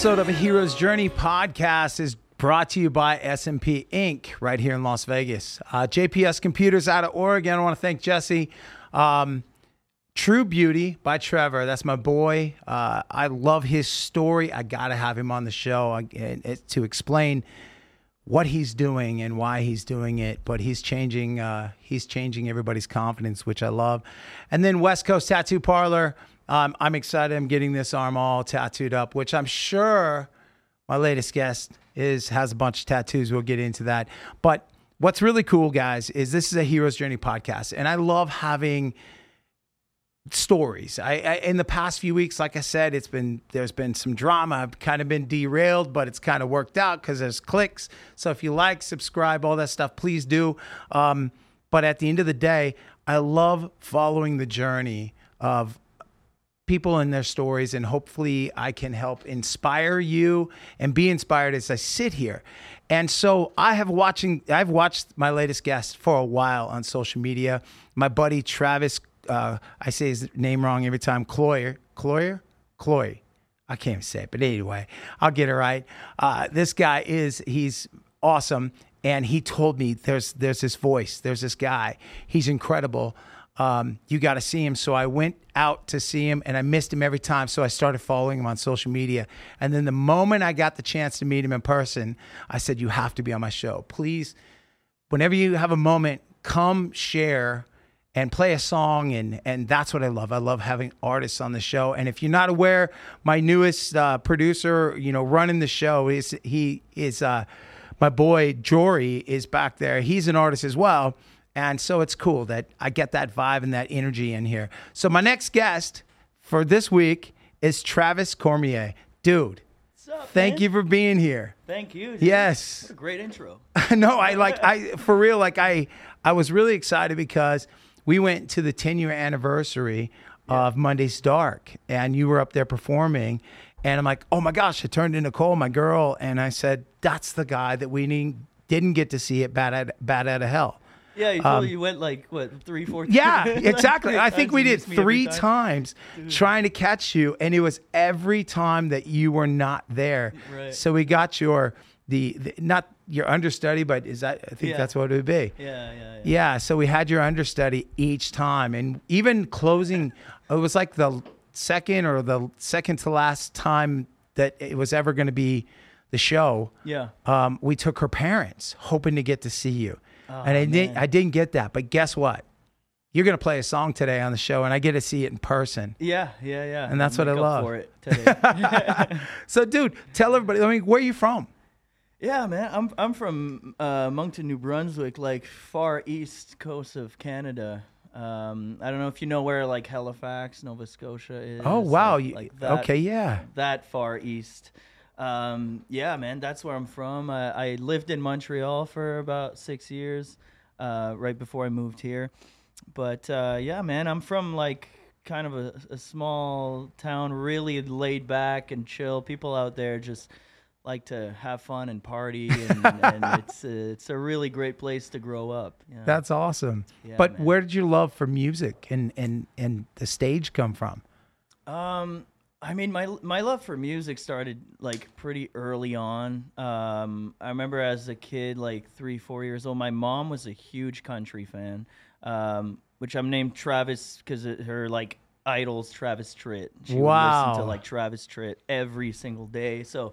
Episode of a Hero's Journey podcast is brought to you by S&P Inc. right here in Las Vegas. Uh, JPS Computers out of Oregon. I want to thank Jesse. Um, True Beauty by Trevor. That's my boy. Uh, I love his story. I got to have him on the show uh, and to explain what he's doing and why he's doing it. But he's changing. Uh, he's changing everybody's confidence, which I love. And then West Coast Tattoo Parlor. Um, I'm excited. I'm getting this arm all tattooed up, which I'm sure my latest guest is has a bunch of tattoos. We'll get into that. But what's really cool, guys, is this is a hero's journey podcast, and I love having stories. I, I in the past few weeks, like I said, it's been there's been some drama. I've kind of been derailed, but it's kind of worked out because there's clicks. So if you like, subscribe, all that stuff, please do. Um, but at the end of the day, I love following the journey of people and their stories and hopefully I can help inspire you and be inspired as I sit here. And so I have watching I've watched my latest guest for a while on social media. My buddy Travis uh, I say his name wrong every time. Cloyer, Cloyer, Cloy. I can't say it, but anyway, I'll get it right. Uh, this guy is he's awesome, and he told me there's there's this voice, there's this guy, he's incredible. Um, you got to see him. So I went out to see him, and I missed him every time. So I started following him on social media, and then the moment I got the chance to meet him in person, I said, "You have to be on my show, please." Whenever you have a moment, come share and play a song and and that's what I love. I love having artists on the show. And if you're not aware, my newest uh, producer, you know, running the show is he is uh, my boy Jory is back there. He's an artist as well, and so it's cool that I get that vibe and that energy in here. So my next guest for this week is Travis Cormier, dude. What's up, Thank man? you for being here. Thank you. dude. Yes. What a great intro. no, I like I for real like I I was really excited because we went to the 10 year anniversary of Mondays Dark and you were up there performing and I'm like, "Oh my gosh, I turned to Nicole, my girl, and I said, "That's the guy that we didn't get to see at Bat out, Bat out of Hell." Yeah, you me you went like what three, four. Um, Yeah, exactly. I think we did missed me every three time. times trying to catch you, and it was every time that you were not there. Right. So we got your the, the not your understudy, but is that I think Yeah. that's what it would be. Yeah, yeah, yeah. Yeah, so we had your understudy each time, and even closing, it was like the second or the second to last time that it was ever going to be the show. Yeah. Um, we took her parents, hoping to get to see you, and I didn't. I didn't get that, but guess what? You're going to play a song today on the show, and I get to see it in person. Yeah, yeah, yeah. And that's I'll what I love. For it today. So, dude, tell everybody. I mean, where are you from? yeah, man. I'm I'm from uh, Moncton, New Brunswick, like far east coast of Canada. Um, I don't know if you know where like Halifax, Nova Scotia is. Oh wow! like- like that, okay, yeah. that far east. Um, yeah, man, that's where I'm from. I, I lived in Montreal for about six years, uh, right before I moved here. But uh, yeah, man, I'm from like kind of a, a small town, really laid back and chill. People out there just like to have fun and party, and, and it's a, it's a really great place to grow up. Yeah. That's awesome. Yeah, but man. where did your love for music and and and the stage come from? Um, I mean, my my love for music started like pretty early on. Um, I remember as a kid, like three, four years old, my mom was a huge country fan. Um, which I'm named Travis because her like idols Travis Tritt. She would listen Wow. to like Travis Tritt every single day. So,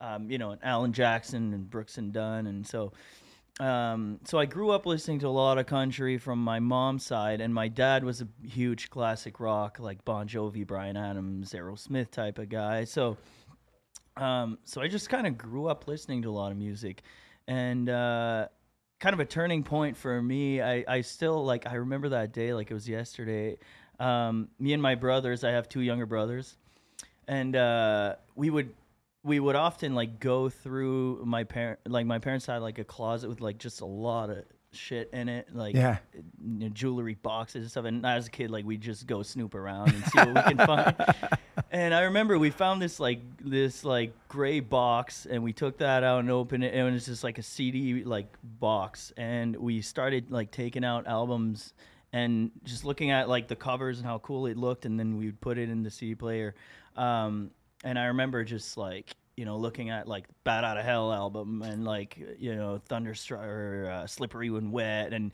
um, you know, and Alan Jackson and Brooks and Dunn, and so. Um, so I grew up listening to a lot of country from my mom's side, and my dad was a huge classic rock, like Bon Jovi, Bryan Adams, Aerosmith type of guy. So, um, so I just kind of grew up listening to a lot of music, and uh, kind of a turning point for me. I, I still like I remember that day like it was yesterday. Um, me and my brothers, I have two younger brothers, and uh, we would we would often like go through my parent like my parents had like a closet with like just a lot of shit in it like Yeah. you know, jewelry boxes and stuff. And as a kid like we just go snoop around and see what we can find. And i remember we found this like this like gray box and we took that out and opened it and it was just like a cd like box. And we started like taking out albums and just looking at like the covers and how cool it looked and then we would put it in the cd player. Um and I remember just like you know looking at like Bat Out of Hell album and like you know Thunderstruck or uh, Slippery When Wet and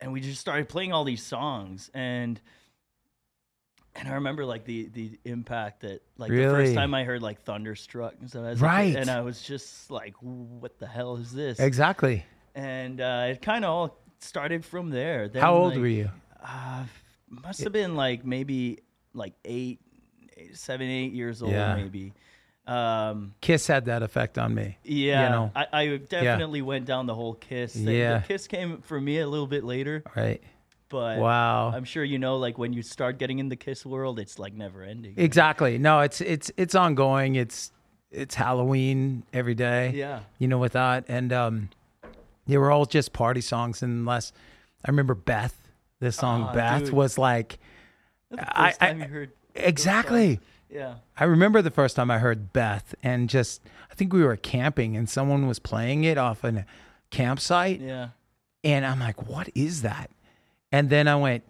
and we just started playing all these songs and and I remember like the the impact that like the first time I heard like Thunderstruck and so I was Right. and I was just like what the hell is this Exactly. and uh, it kind of all started from there. Then, How old like, were you? Uh, must have been like maybe like eight, eight seven, eight years old, Yeah. maybe. Um, Kiss had that effect on me. yeah, you know. I, I definitely went down the whole Kiss thing. Yeah. The Kiss came for me a little bit later, Right. but Wow. I'm sure you know, like when you start getting in the Kiss world, it's like never ending. Exactly. No, it's it's it's ongoing. It's it's Halloween every day. Yeah. You know, with that. And um they were all just party songs unless I remember Beth. This song Ah, Beth dude. was like the I- first I- time you heard. Exactly. Yeah. I remember the first time I heard Beth and just I think we were camping and someone was playing it off a campsite Yeah. and I'm like, what is that? And then I went,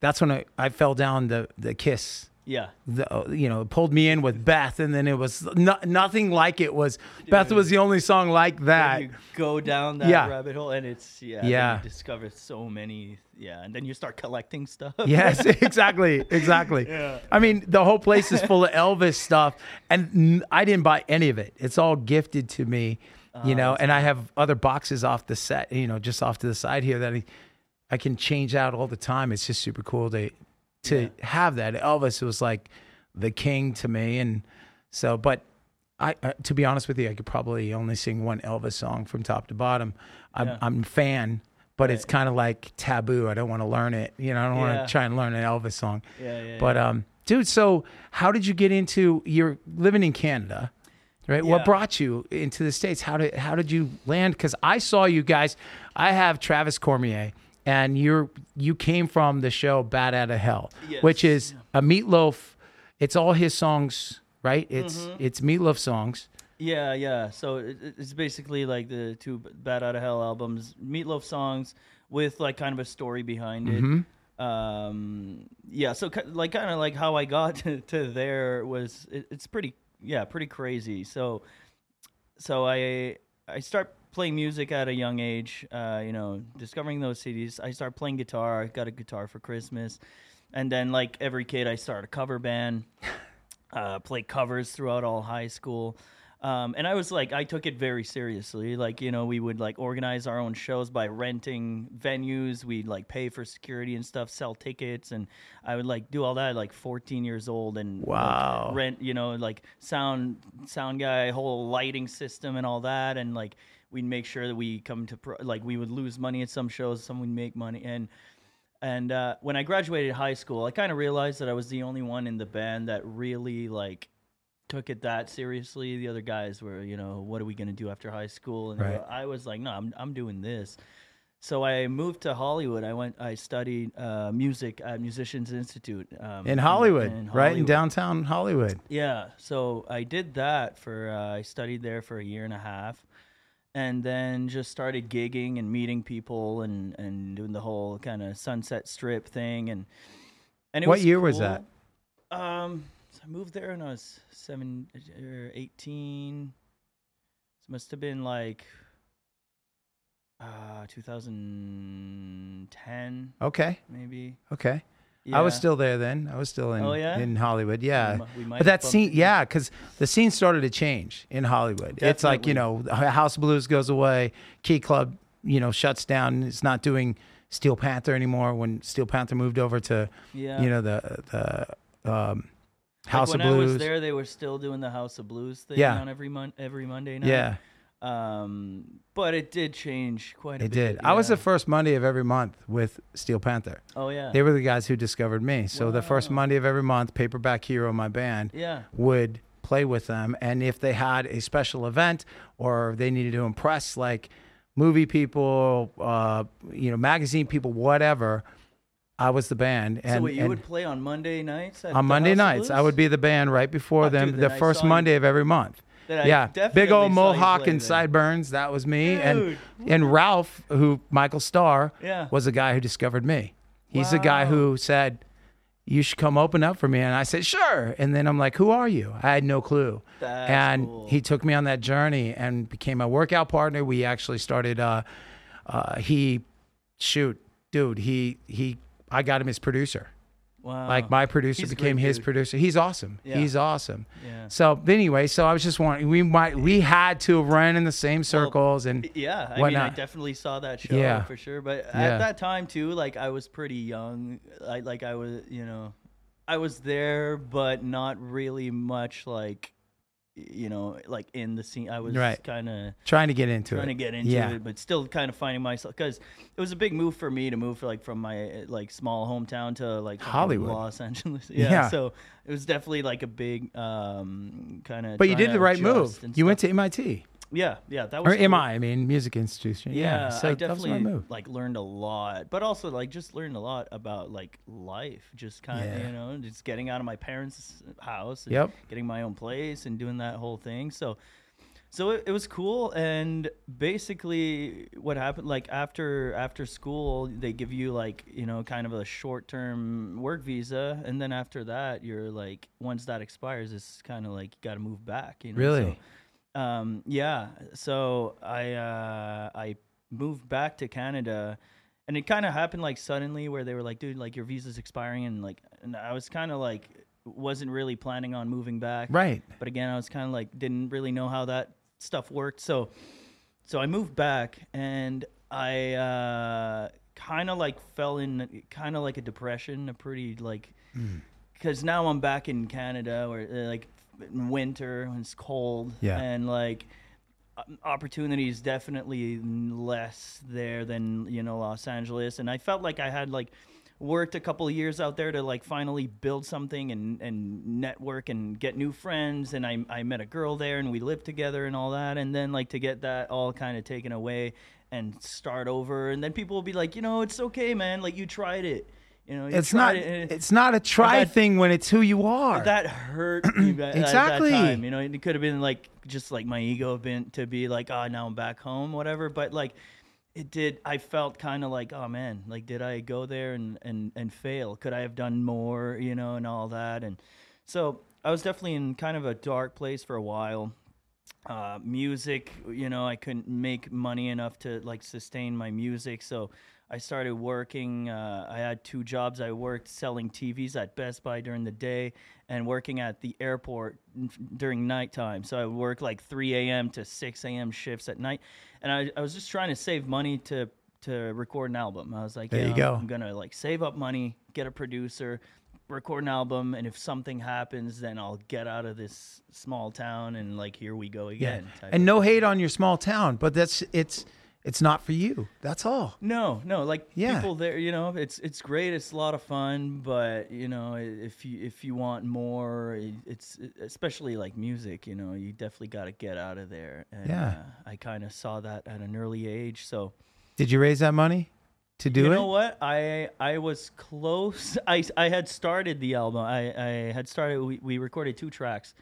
that's when I, I fell down the the kiss Yeah. the, uh, you know, it pulled me in with Beth, and then it was no, nothing like it was. Beth was the only song like that. you go down that Yeah. rabbit hole and it's yeah Yeah. you discover so many yeah and then you start collecting stuff Yes, exactly, exactly. Yeah. I mean, the whole place is full of Elvis stuff, and n- I didn't buy any of it. It's all gifted to me, you know. And I have other boxes off the set, you know, just off to the side here that I, I can change out all the time. It's just super cool to to have that. Elvis was like the king to me, and so. But I, uh, to be honest with you, I could probably only sing one Elvis song from top to bottom. I'm Yeah. I'm a fan. But it's kind of like taboo. I don't want to learn it. You know, I don't want Yeah. to try and learn an Elvis song. yeah yeah But yeah. um, dude, so how did you get into? You're living in Canada, right? What brought you into the states? How did how did you land? Because I saw you guys. I have Travis Cormier, and you're you came from the show Bat Out of Hell, which Yes. is a Meatloaf. It's all his songs, right? It's Mm-hmm. it's Meatloaf songs. yeah yeah so it, it- it's basically like the two bat out of hell albums meatloaf songs with like kind of a story behind it Mm-hmm. um yeah so like kind of like how i got to, to there was it, it's pretty yeah pretty crazy so so i i start playing music at a young age uh you know discovering those cds i start playing guitar i got a guitar for christmas and then like every kid i start a cover band uh play covers throughout all high school um, and I was like, I took it very seriously. Like, you know, we would like organize our own shows by renting venues. We'd like pay for security and stuff, sell tickets, and I would like do all that at like 14 years old and like, Wow. rent, you know, like sound sound guy, whole lighting system and all that, and like we'd make sure that we come to pro- like we would lose money at some shows, some would make money, and and uh, when I graduated high school, I kind of realized that I was the only one in the band that really like took it that seriously. The other guys were, you know, what are we gonna do after high school? And Right. I was like, no, I'm I'm doing this. So I moved to Hollywood. I went. I studied uh, music at Musicians Institute um, In Hollywood, in right in downtown Hollywood. Yeah, so I did that for uh, I studied there for a year and a half, and then just started gigging and meeting people and and doing the whole kind of Sunset Strip thing and and it What was year was that? Um, so I moved there when I was seven or eighteen. So it must have been like uh 2010 Okay, maybe. okay. I was still there then. I was still in Oh, yeah? in Hollywood. Yeah. we might but that scene, yeah, because the scene started to change in Hollywood. It's like you know, House of Blues goes away, Key Club, you know, shuts down. It's not doing Steel Panther anymore. When Steel Panther moved over to, Yeah. you know, the the um, Like, House when I was there, they were still doing the House of Blues thing Yeah. on every mon- every Monday night. yeah, Um, but it did change quite a it bit. It did. I was the first Monday of every month with Steel Panther. Oh yeah. They were the guys who discovered me. So the first Monday of every month, Paperback Hero, my band, yeah. would play with them. And if they had a special event or they needed to impress like movie people, uh, you know, magazine people, whatever, I was the band. And, so wait, you and would play on Monday nights? On Monday nights, I would be the band right before Oh, them, dude, the first you- Monday of every month. Yeah, big old mohawk and sideburns. That was me, and Dude. and Ralph, who Michael Starr, Yeah. was the guy who discovered me. He's the guy who said, you should come open up for me. And I said, sure. And then I'm like, who are you? I had no clue. That's and cool. he took me on that journey and became my workout partner. We actually started, uh, uh, he, shoot, dude, he, he, I got him his producer. Wow. Like my producer He's became his dude. producer. He's awesome. Yeah. He's awesome. Yeah. So anyway, so I was just wondering, we might, we had to run in the same circles and Yeah, I mean, I definitely saw that show Yeah. for sure. But Yeah. at that time too, like I was pretty young. I like I was, you know, I was there, but not really much like, you know, like in the scene. I was Right. kind of trying to get into trying it. to get into yeah. it, but still kind of finding myself because it was a big move for me to move like from my like small hometown to like Hollywood. Los Angeles. Yeah, Yeah. so it was definitely like a big um kind of. But you did the right move. You went to MIT yeah, yeah, that or was cool. MI, I I mean, music institution. Yeah. Yeah, so I definitely my move. like learned a lot, but also like just learned a lot about like life, just kind of Yeah. you know, just getting out of my parents' house, and Yep. getting my own place, and doing that whole thing. So, so it, it was cool, and basically what happened, like after after school, they give you like you know kind of a short term work visa, and then after that, you're like once that expires, it's kind of like you got to move back. You know, Really? So, um, yeah. So I uh, I moved back to Canada, and it kind of happened like suddenly, where they were like, "Dude, like your visa's expiring," and like, and I was kind of like, wasn't really planning on moving back. Right. But again, I was kind of like, didn't really know how that stuff worked. So, so I moved back, and I uh, kind of like fell in kind of like a depression, a pretty like Mm. because now I'm back in Canada where like winter when it's cold Yeah. and like uh, opportunities definitely less there than you know Los Angeles. And I felt like I had like worked a couple of years out there to like finally build something and and network and get new friends. And I I met a girl there and we lived together and all that. And then like to get that all kind of taken away and start over. And then people will be like you know it's okay man. Like you tried it you know you It's not. it It's not a try that- thing when it's who you are. that hurt at- Exactly. at that time. You know, it could have been like just like my ego been to be like, oh, now I'm back home, whatever. But like, it did. I felt kind of like, oh man, like did I go there and and and fail? Could I have done more? You know, and all that. And so I was definitely in kind of a dark place for a while. Uh, music, you know, I couldn't make money enough to like sustain my music, so I started working. Uh, I had two jobs. I worked selling TVs at Best Buy during the day and working at the airport n- during nighttime. So I would work like 3 a.m. to 6 a.m. shifts at night, and I, I was just trying to save money to to record an album. I was like, There you go. I'm gonna like save up money, get a producer, record an album, and if something happens, then I'll get out of this small town and like here we go again. type And no thing. hate on your small town, but that's it's it's not for you. That's all. No, no, like Yeah. people there, you know, it's it's great, it's a lot of fun, but you know, if you if you want more, it's especially like music, you know, you definitely got to get out of there. And, Yeah. uh, I kind of saw that at an early age, so Did you raise that money to do you it? You know what? I I was close. I I had started the album. I I had started. We, we recorded two tracks,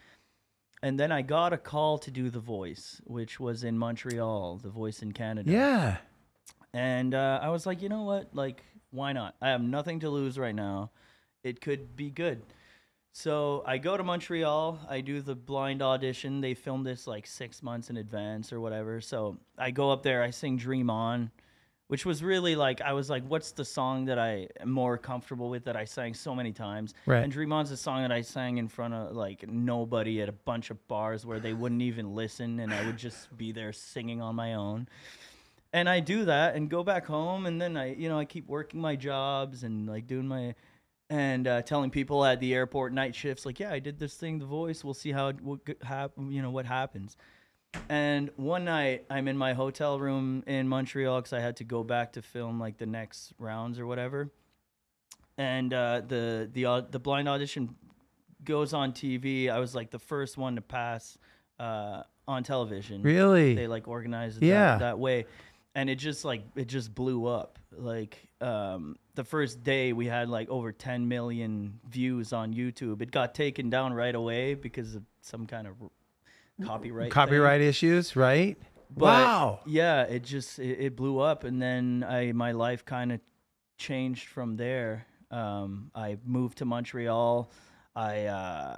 and then I got a call to do the voice, which was in Montreal, the voice in Canada. Yeah. And uh, I was like, you know what? Like, why not? I have nothing to lose right now. It could be good. So I go to Montreal. I do the blind audition. They film this like six months in advance or whatever. So I go up there. I sing "Dream On," which was really like I was like, "What's the song that I am more comfortable with that I sang so many times?" Right. And "Dream On's a song that I sang in front of like nobody at a bunch of bars where they wouldn't even listen, and I would just be there singing on my own and I do that and go back home and then I you know I keep working my jobs and like doing my and uh, telling people at the airport night shifts like yeah I did this thing the voice we'll see how it what hap- you know what happens and one night I'm in my hotel room in Montreal because I had to go back to film like the next rounds or whatever. And uh, the the au- the blind audition goes on TV I was like the first one to pass uh, on television. Really? they like organized it Yeah. that, that way. And it just like it just blew up. Like um the first day we had like over 10 million views on youtube. It got taken down right away because of some kind of r- copyright thing. Issues, right? But, wow. yeah it just it, it blew up and then i my life kind of changed from there um, I moved to Montreal. I uh,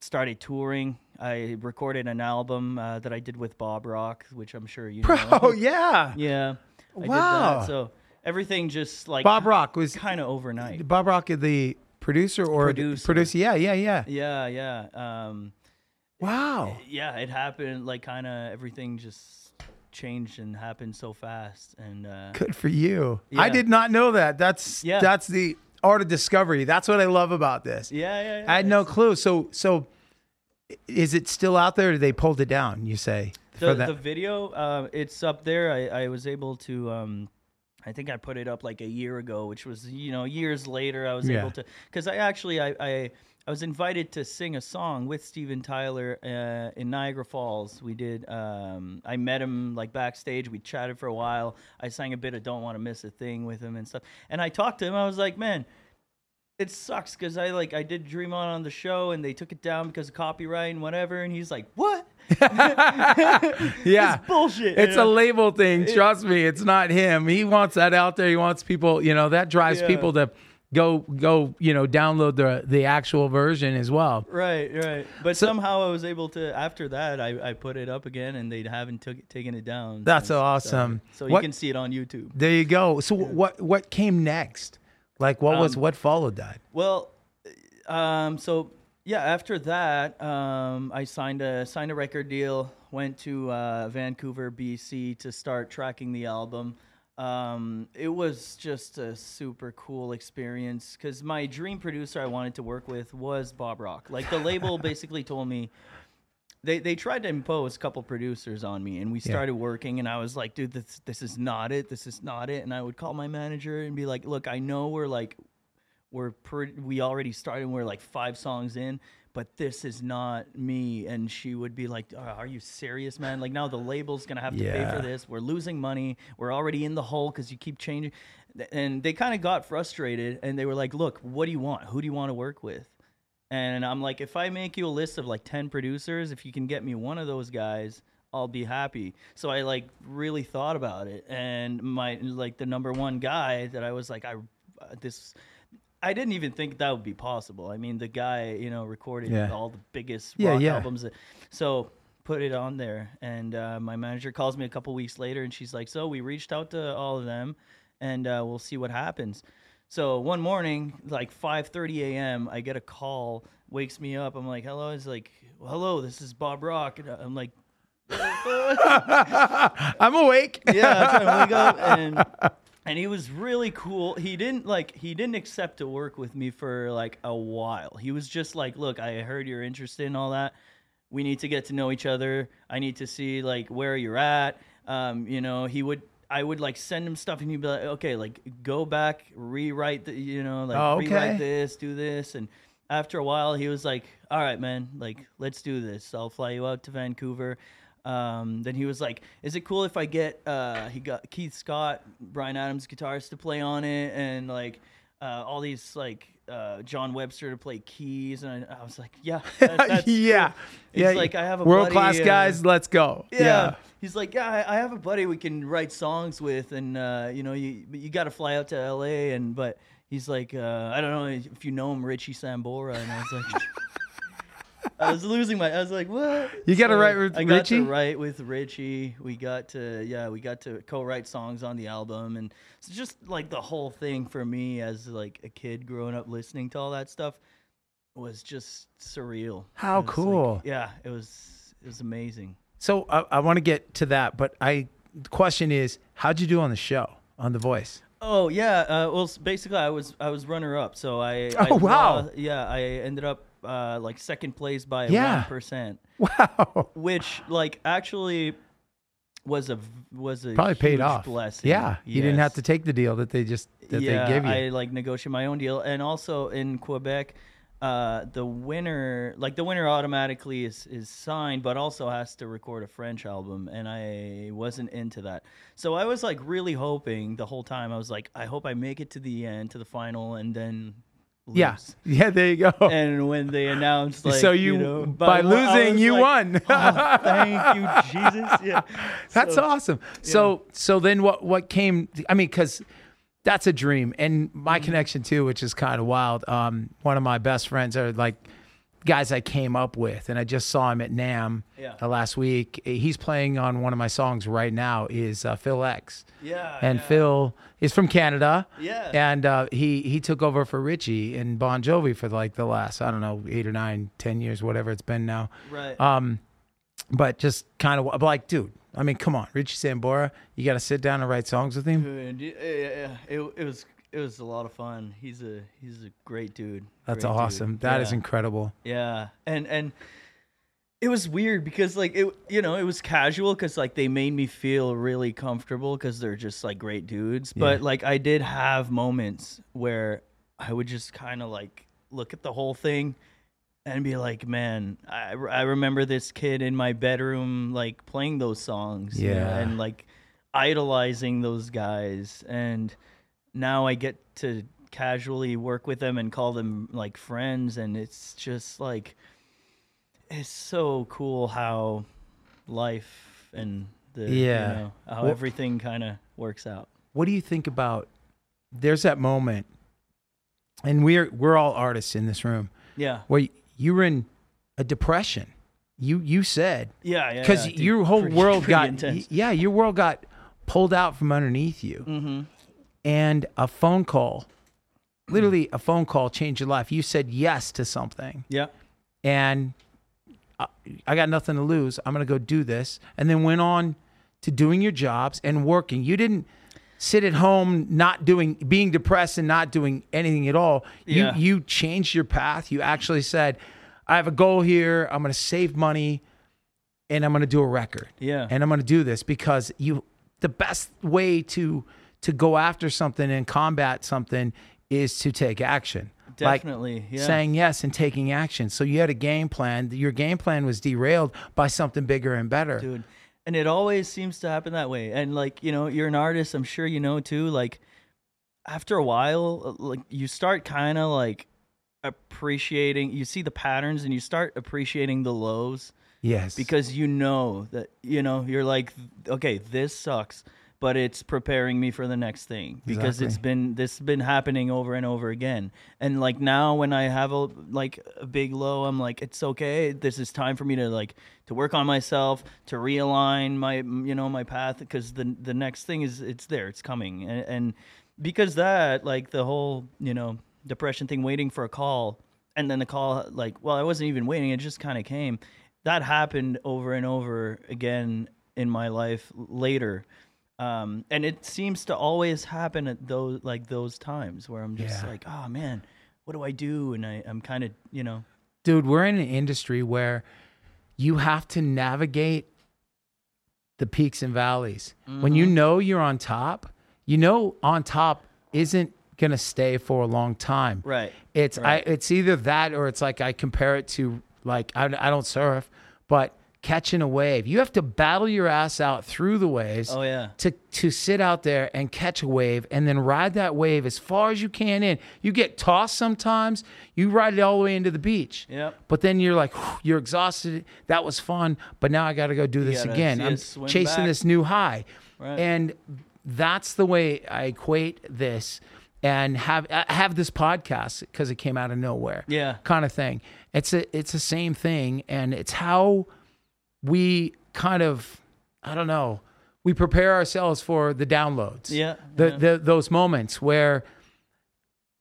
started touring. I recorded an album uh, that I did with Bob Rock, which I'm sure you know. Oh yeah. yeah. I did Wow. that. So everything just like Bob Rock was kind of overnight. Bob Rock the producer or the Producer. producer? Yeah, yeah, yeah. Yeah, yeah. Um, Wow. yeah, it happened like kind of everything just changed and happened so fast and uh, Good for you. I did not know that. That's Yeah. that's the art of discovery. That's what I love about this. yeah, yeah, yeah. I had no clue. So so is it still out there? Or they pulled it down, you say? the, the video uh, it's up there I, I was able to um, i think i put it up like a year ago which was you know years later i was Yeah. able to because i actually I, I i was invited to sing a song with steven tyler uh, in niagara falls we did um, i met him like backstage we chatted for a while i sang a bit of don't want to miss a thing with him and stuff and i talked to him i was like man it sucks because I like I did Dream On on the show and they took it down because of copyright and whatever and he's like what yeah. it's bullshit. It's you a label thing. Trust me, it's not him. He wants that out there. He wants people, you know, that drives Yeah. people to go go, you know, download the the actual version as well. right, right. But So- somehow I was able to. After that, I, I put it up again, and they haven't took taken it down. That's since, awesome. So, you What- can see it on YouTube. There you go. So what what came next? Like what was Um, what followed that? Well, um, so yeah, after that, um, I signed a signed a record deal. Went to uh, Vancouver, BC, to start tracking the album. Um, it was just a super cool experience because my dream producer I wanted to work with was Bob Rock. Like the label basically told me they they tried to impose a couple producers on me, and we started working. And I was like, dude, this this is not it. This is not it. And I would call my manager and be like, look, I know we're like we're pre- we already started. We're like five songs in, but this is not me. And she would be like, "Uh, "Are you serious, man? Like now the label's gonna have to pay for this. We're losing money. We're already in the hole because you keep changing." And they kind of got frustrated, and they were like, "Look, what do you want? Who do you want to work with?" And I'm like, if I make you a list of like 10 producers, if you can get me one of those guys, I'll be happy. So I like really thought about it. And my, like, the number one guy that I was like, I, uh, this, I didn't even think that would be possible. I mean, the guy, you know, recorded Yeah. all the biggest Yeah, rock yeah. albums. So put it on there. And uh, my manager calls me a couple weeks later and she's like, so we reached out to all of them and uh, we'll see what happens. So one morning, like 5:30 a.m., I get a call, wakes me up. I'm like, "Hello." It's like, "Hello, this is Bob Rock." And I'm like, I'm awake. "Yeah." I'm trying to wake up, and and he was really cool. He didn't like he didn't accept to work with me for like a while. He was just like, "Look, I heard you're interested in all that. We need to get to know each other. I need to see like where you're at." Um, you know, he would. I would like send him stuff, and he'd be like, "Okay, like go back, rewrite the, you know, like Oh, okay. rewrite this, do this." And after a while, he was like, "All right, man, like let's do this. I'll fly you out to Vancouver." Um, then he was like, "Is it cool if I get?" Uh, he got Keith Scott, Bryan Adams guitars to play on it, and like uh, all these like uh, John Webster to play keys. And I, I was like, "Yeah, that, that's yeah. cool." He's yeah. like, "I have a world class buddy, uh, guys. Let's go. yeah. He's like, yeah, I, I have a buddy we can write songs with, and uh, you know, you but you got to fly out to L.A. and but he's like, uh, I don't know if you know him, Richie Sambora, and I was like, I was losing my, I was like, what? You gotta write with I got Richie? to write with Richie. We got to, yeah, we got to co-write songs on the album, and it's just like the whole thing for me as like a kid growing up listening to all that stuff was just surreal. How was like- cool. yeah, it was, it was amazing. So I, I want to get to that, but I the question is, how'd you do on the show on The Voice? Oh yeah, uh, well basically I was I was runner up, so I Oh, I wow. yeah I ended up uh, like second place by Yeah. one percent, Wow. which like actually was a was a Probably paid off. blessing. Yeah. You didn't have to take the deal that they just that yeah, they gave you. I like negotiate my own deal, and also in Quebec, uh, the winner, like the winner, automatically is is signed, but also has to record a French album, and I wasn't into that. So I was like really hoping the whole time. I was like, I hope I make it to the end, to the final, and then lose. yeah. Yeah, there you go. And when they announced, like, so you, know, by I losing you like, won. "Oh, thank you, Jesus. Yeah, That's So- awesome. So so then what what came I mean cuz that's a dream. And my Mm-hmm. connection too, which is kind of wild. Um, one of my best friends are like guys I came up with, and I just saw him at NAMM Yeah. uh, last week. He's playing on one of my songs right now. Is uh, Phil X, Yeah. and yeah. Phil is from Canada. Yeah. And uh, he he took over for Richie and Bon Jovi for like the last I don't know eight or nine, ten years, whatever it's been now. Right. Um, but just kind of like, dude. I mean, come on, Richie Sambora. You got to sit down and write songs with him. Dude, yeah, yeah, yeah. It, it was it was a lot of fun. He's a he's a great dude. That's Great dude. awesome. That is Yeah. incredible. Yeah, and and it was weird because like it you know it was casual because like they made me feel really comfortable because they're just like great dudes. But like I did have moments where I would just kind of like look at the whole thing and be like, man, I, I remember this kid in my bedroom like playing those songs, Yeah. and like idolizing those guys and now I get to casually work with them and call them like friends and it's just like it's so cool how life and the Yeah. you know, how Well- everything kind of works out. What do you think about? There's that moment, and we're we're all artists in this room Yeah. where you were in a depression. You you said Yeah, yeah. because yeah, your whole pretty- world pretty got intense. yeah your world got pulled out from underneath you, Mhm. And a phone call, literally a phone call changed your life. You said yes to something, Yeah. and I, I got nothing to lose. I'm gonna go do this, and then went on to doing your jobs and working. You didn't sit at home not doing being depressed and not doing anything at all. Yeah. You you changed your path. You actually said, I have a goal here. I'm gonna save money and I'm gonna do a record. Yeah. And I'm gonna do this because you the best way to to go after something and combat something is to take action. Like, Definitely. yeah. saying yes and taking action. So you had a game plan. Your game plan was derailed by something bigger and better. dude and it always seems to happen that way and like you know you're an artist i'm sure you know too like after a while uh, like you start kind of like appreciating you see the patterns and you start appreciating the lows Yes. because you know that you know you're like okay this sucks but it's preparing me for the next thing because it's Exactly. been this has been happening over and over again. And like now when i have a like a big low i'm like it's okay. This is time for me to like to work on myself to realign my you know my path because the the next thing is it's there. It's coming. And, and because that like the whole you know depression thing waiting for a call and then the call like well i wasn't even waiting. It just kind of came. That happened over and over again in my life later um, and it seems to always happen at those like those times where i'm just Yeah. like oh man what do i do and I, i'm kind of you know dude, we're in an industry where you have to navigate the peaks and valleys. When you know you're on top, you know on top isn't gonna stay for a long time. right It's. I it's either that or it's like I compare it to like I, I don't surf, but catching a wave. You have to battle your ass out through the waves oh yeah to to sit out there and catch a wave and then ride that wave as far as you can in. You get tossed sometimes, you ride it all the way into the beach. Yep. But then you're like, you're exhausted. That was fun, but now I got to go do this again. I'm chasing back. this new high. Right. And that's the way I equate this and have uh, have this podcast because it came out of nowhere yeah kind of thing. It's a it's the same thing, and it's how we kind of I don't know we prepare ourselves for the downloads. yeah The, yeah. the those moments where,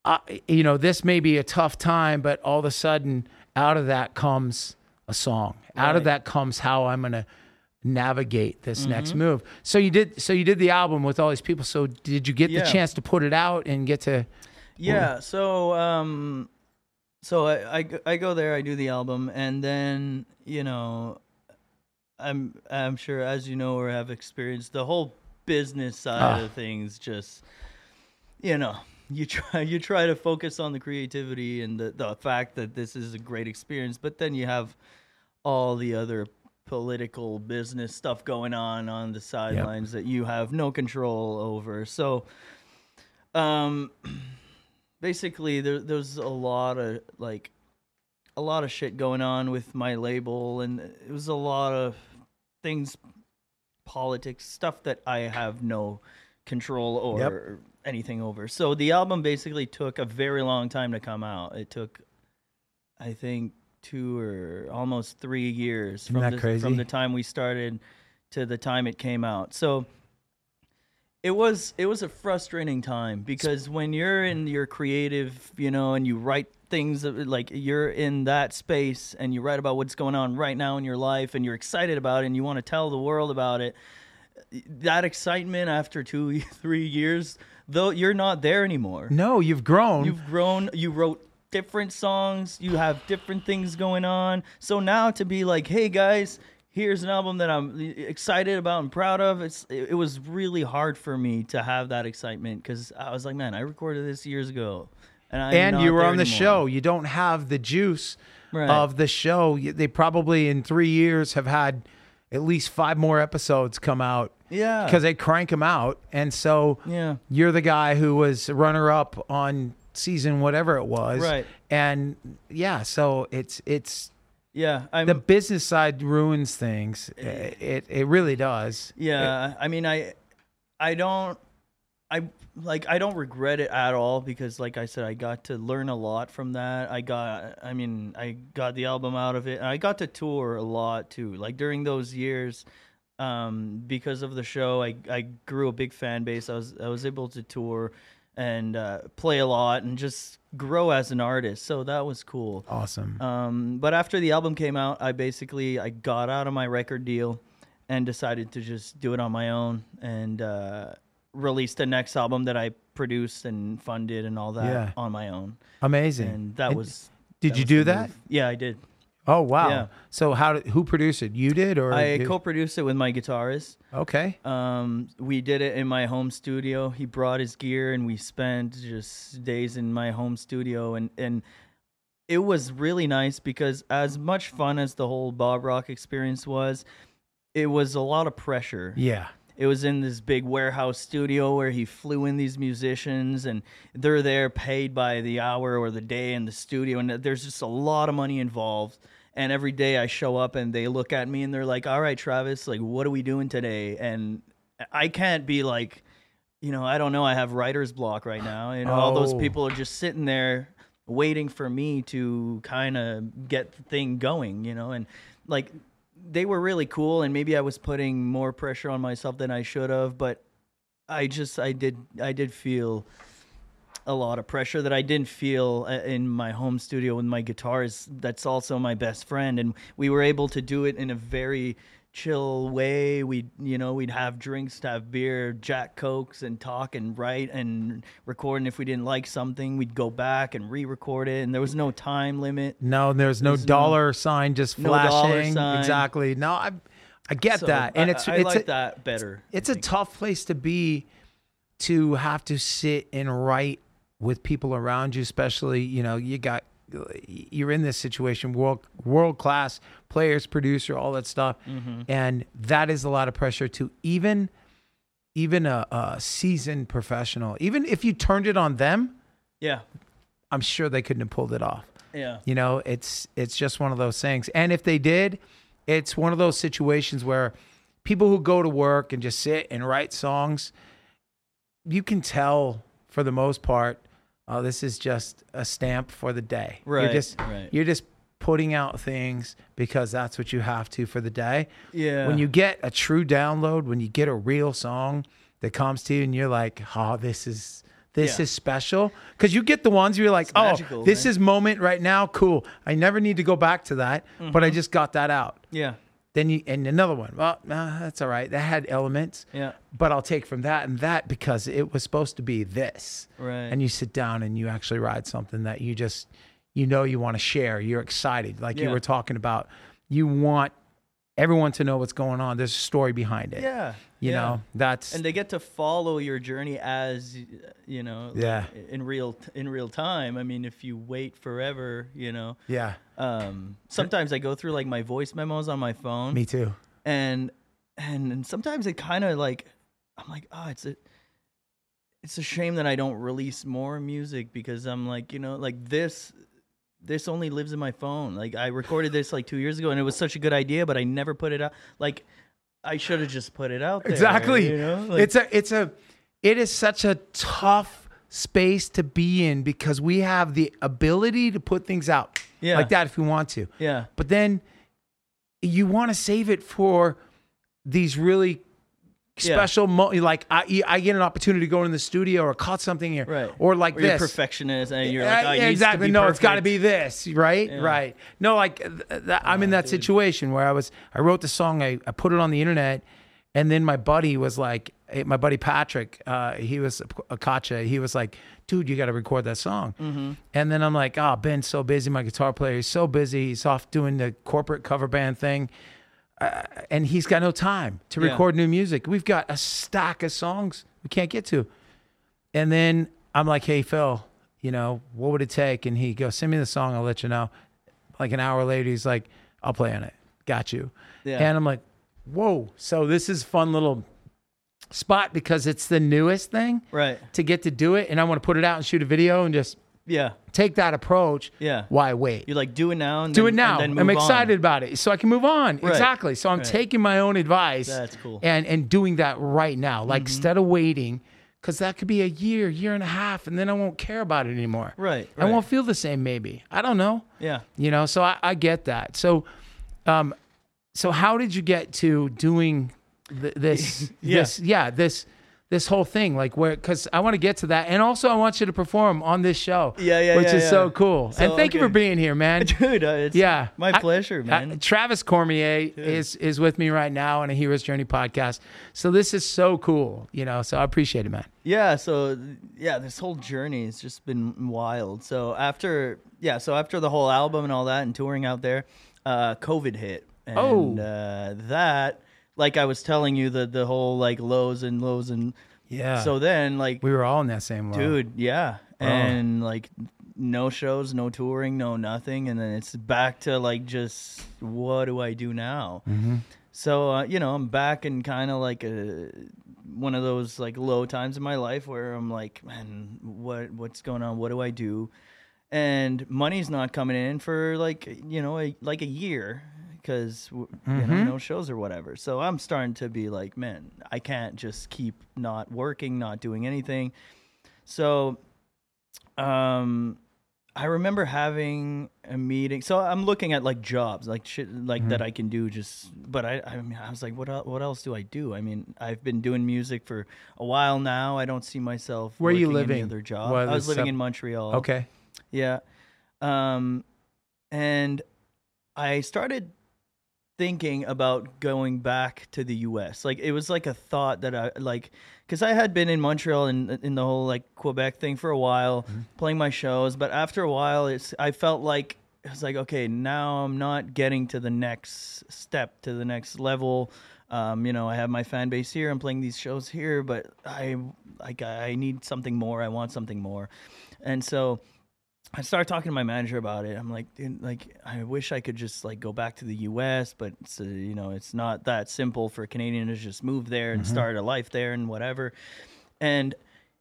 uh, you know, this may be a tough time, but all of a sudden, out of that comes a song. Out of that comes how I'm gonna navigate this Mm-hmm. next move. So you did. So you did the album with all these people. So did you get Yeah. the chance to put it out and get to? Yeah. So, um, so I I go there, I do the album, and then you know, I'm I'm sure as you know or have experienced the whole business side Ah. of things. Just you know, you try you try to focus on the creativity and the the fact that this is a great experience, but then you have all the other political business stuff going on on the sidelines that you have no control over. So, um, basically, there, there's a lot of like a lot of shit going on with my label, and it was a lot of things, politics, stuff that I have no control or anything over. So the album basically took a very long time to come out. It took, I think, two or almost three years from the, from the time we started to the time it came out. So it was it was a frustrating time because when you're in your creative, you know, and you write things like you're in that space and you write about what's going on right now in your life and you're excited about it and you want to tell the world about it that excitement after two three years though you're not there anymore No, you've grown. you've grown you wrote different songs you have different things going on so now to be like hey guys here's an album that i'm excited about and proud of it's it, it was really hard for me to have that excitement because i was like man i recorded this years ago and, I'm and you were on the anymore. show. You don't have the juice Right. of the show. They probably in three years have had at least five more episodes come out yeah because they crank them out. And so yeah you're the guy who was runner up on season whatever it was. Right. And yeah, so it's it's yeah i'm the business side ruins things. It it really does. Yeah, I mean, I, I don't, I like, I don't regret it at all because, like I said, I got to learn a lot from that. I got, I mean, I got the album out of it, and I got to tour a lot too. Like during those years, um, because of the show, I, I grew a big fan base. I was, I was able to tour and uh, play a lot and just grow as an artist. So that was cool. Awesome. Um, but after the album came out, I basically I got out of my record deal and decided to just do it on my own and uh, release the next album that I produced and funded and all that Yeah. on my own. Amazing. And that was. did that you was do that? move. Yeah, I did. Oh wow. Yeah. So how did, who produced it? You did or I did- co-produced it with my guitarist. Okay. Um, we did it in my home studio. He brought his gear, and we spent just days in my home studio, and and it was really nice because as much fun as the whole Bob Rock experience was, it was a lot of pressure. Yeah. It was in this big warehouse studio where he flew in these musicians, and they're there paid by the hour or the day in the studio, and there's just a lot of money involved. And every day I show up, and they look at me, and they're like, "All right, Travis, like, what are we doing today?" And I can't be like, you know, I don't know. I have writer's block right now, and all those Oh. people are just sitting there waiting for me to kind of get the thing going, you know, and like they were really cool and maybe I was putting more pressure on myself than I should have, but I just I did I did feel a lot of pressure that I didn't feel uh, in my home studio with my guitars. That's also my best friend, and we were able to do it in a very chill way. We, you know, we'd have drinks, to have beer, Jack Cokes, and talk and write and record. And if we didn't like something, we'd go back and re-record it. And there was no time limit. No, there's no There's no- dollar sign just No flashing. sign. Exactly. No, I I get So that. And I- it's I, it's like a, that better. it's a tough place to be to have to sit and write with people around you, especially, you know, you got you're in this situation, world world class players, producer, all that stuff. Mm-hmm. And that is a lot of pressure to even even a, a seasoned professional. Even if you turned it on them, yeah, I'm sure they couldn't have pulled it off. yeah, You know, it's it's just one of those things. And if they did, it's one of those situations where people who go to work and just sit and write songs, you can tell for the most part, oh, this is just a stamp for the day. Right, You're just right. you're just putting out things because that's what you have to for the day. yeah. When you get a true download, when you get a real song that comes to you and you're like, oh, this is this Yeah. is special. Because you get the ones you're like, It's oh, magical, this man. is moment right now. Cool. I never need to go back to that, but I Mm-hmm. just got that out. yeah, Then you and another one. Well, nah, that's all right. That had elements, yeah, but I'll take from that and that because it was supposed to be this. right. And you sit down and you actually write something that you just you know you want to share. You're excited, like you were talking about. You want everyone to know what's going on. There's a story behind it. yeah, You yeah. know, that's and they get to follow your journey as you know Yeah. in real in real time i mean if you wait forever you know yeah, um sometimes i go through like my voice memos on my phone me too. and and, and sometimes it kind of like i'm like oh it's a it's a shame that i don't release more music because i'm like you know like this this only lives in my phone like i recorded this like two years ago and it was such a good idea but i never put it out like i should have just put it out there Exactly. you know like, it's a it's a it is such a tough space to be in because we have the ability to put things out Yeah. like that if we want to. Yeah. But then you want to save it for these really Yeah. special mo- like I, I get an opportunity to go in the studio or caught something here Right. or like Or you're this. perfectionist and you're like, oh, exactly. no it's got to be this right? Right. No like th- th- i'm in that situation where i was i wrote the song I, I put it on the internet and then my buddy was like eh, my buddy patrick uh, he was a kacha he was like dude you got to record that song. Mm-hmm. and then i'm like oh ben's so busy my guitar player he's so busy he's off doing the corporate cover band thing uh, and he's got no time to Yeah. record new music we've got a stack of songs we can't get to and then I'm like, hey, Phil, you know, what would it take? And he goes, send me the song. I'll let you know. Like an hour later, he's like, I'll play on it. Got you. Yeah. And I'm like, whoa. So this is fun little spot because it's the newest thing Right. to get to do it. And I want to put it out and shoot a video and just Yeah. take that approach. Yeah. Why wait? You're like do it now and do then, it now. And then I'm move on. excited about it, so I can move on. Exactly. So I'm Right. taking my own advice. That's cool. Mm-hmm. And and doing that right now, like instead of waiting, because that could be a year, year and a half, and then I won't care about it anymore. Right. I right. won't feel the same. Maybe I don't know. Yeah. You know. So I, I get that. So, um, so how did you get to doing th- this? Yeah. This yeah this. This whole thing, like where, because I want to get to that, and also I want you to perform on this show, Yeah, yeah, which yeah, is yeah. so cool. So, and thank you for being here, man. Dude, uh, it's Yeah, my I- pleasure, man. Uh, Travis Cormier is is with me right now on a Hero's Journey podcast. So this is so cool, you know. So I appreciate it, man. Yeah, so yeah, this whole journey has just been wild. So after yeah, so after the whole album and all that and touring out there, uh COVID hit. And Oh. uh that like I was telling you the the whole like lows and lows and Yeah. so then like we were all in that same low. dude, yeah. And like no shows, no touring, no nothing and then it's back to like just what do I do now? So uh, you know, I'm back in kind of like a one of those like low times in my life where I'm like, man, what what's going on? What do I do? And money's not coming in for like you know a, like a year because you know no shows or whatever. So I'm starting to be like, man, I can't just keep not working, not doing anything. So, um, I remember having a meeting. So I'm looking at like jobs, like shit, like Mm-hmm. that I can do. Just, but I, I mean, I was like, what, el- what else do I do? I mean, I've been doing music for a while now. I don't see myself. Where are you any living? Other job. What I was living in Montreal. Okay. Yeah. Um, and I started thinking about going back to the US. Like it was like a thought that I like cuz I had been in Montreal and in the whole like Quebec thing for a while, playing my shows, but after a while it's I felt like it was like okay, now I'm not getting to the next step, to the next level. Um, you know, I have my fan base here. I'm playing these shows here, but I like I need something more. I want something more, and so I started talking to my manager about it. I'm like, like I wish I could just like go back to the U.S., but it's, uh, you know, it's not that simple for a Canadian to just move there and start a life there and whatever. And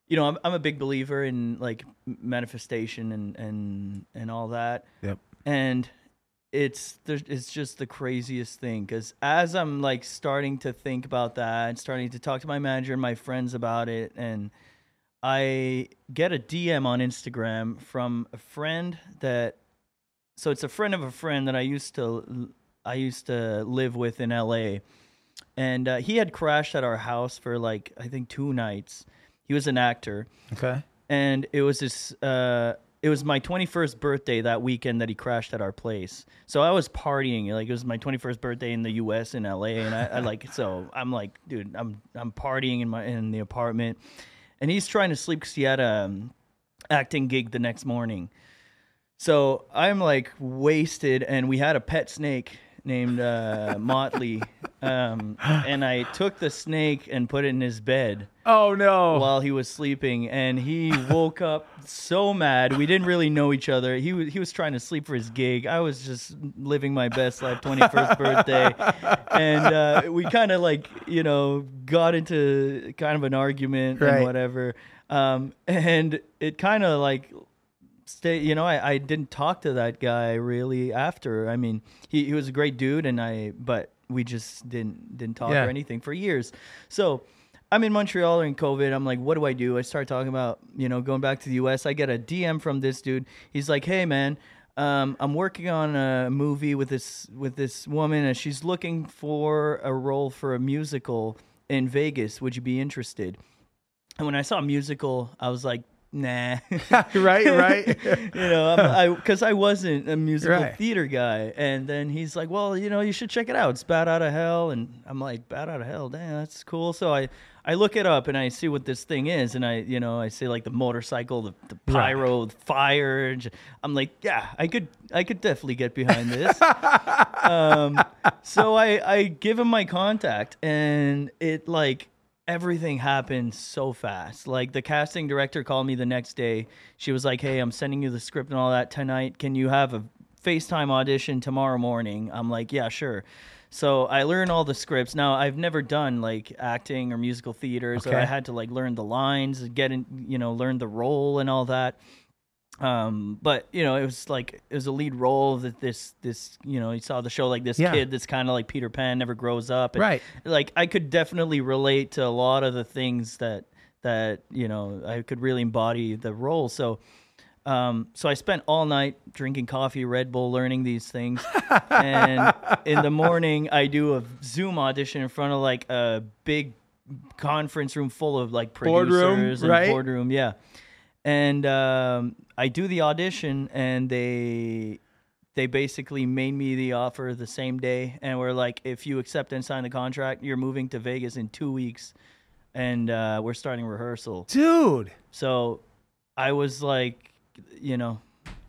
you know, I'm I'm a big believer in like manifestation and and and all that. Yep. And it's it's just the craziest thing because as I'm like starting to think about that and starting to talk to my manager and my friends about it and I get a DM on Instagram from a friend that so it's a friend of a friend that I used to I used to live with in LA and uh, he had crashed at our house for like I think two nights. He was an actor Okay. and it was this uh it was my 21st birthday that weekend that he crashed at our place so i was partying like it was my 21st birthday in the us in la and i, I like so i'm like dude i'm i'm partying in my in the apartment and he's trying to sleep because he had a um, acting gig the next morning. So i'm like wasted and we had a pet snake named uh, motley um, and i took the snake and put it in his bed Oh no. while he was sleeping, and he woke up so mad. We didn't really know each other. He was he was trying to sleep for his gig. I was just living my best life, twenty first birthday, and uh, we kind of like you know got into kind of an argument Right. and whatever. Um, and it kind of like stay you know I, I didn't talk to that guy really after i mean he, he was a great dude and i but we just didn't didn't talk Yeah. or anything for years so I'm in Montreal during COVID. I'm like, what do I do? I start talking about, you know, going back to the US. I get a DM from this dude. He's like, hey, man, um, I'm working on a movie with this with this woman, and she's looking for a role for a musical in Vegas. Would you be interested? And when I saw musical, I was like, nah. right, right. you know, I'm- I because I wasn't a musical Right. theater guy. And then he's like, well, you know, you should check it out. It's Bat Out of Hell. And I'm like, Bat Out of Hell, damn, that's cool. So I, I look it up and I see what this thing is. And I, you know, I see like the motorcycle, the, the Right. pyro, the fire. I'm like, yeah, I could, I could definitely get behind this. um, so I, I give him my contact and it like everything happened so fast. Like the casting director called me the next day. She was like, "Hey, I'm sending you the script and all that tonight. Can you have a FaceTime audition tomorrow morning?" I'm like, "Yeah, sure." So I learn all the scripts. Now I've never done like acting or musical theater, so Okay. I had to like learn the lines, get in, you know, learn the role and all that. Um, but you know, it was like it was a lead role that this this you know you saw the show like this Yeah. kid that's kind of like Peter Pan, never grows up, and, Right. Like I could definitely relate to a lot of the things that that you know I could really embody the role. So, um, so I spent all night drinking coffee, Red Bull, learning these things, and in the morning I do a Zoom audition in front of like a big conference room full of like producers Boardroom, and right? boardroom, yeah. And um, I do the audition, and they they basically made me the offer the same day, and we're like, if you accept and sign the contract, you're moving to Vegas in two weeks, and uh, we're starting rehearsal. Dude. So I was like, you know,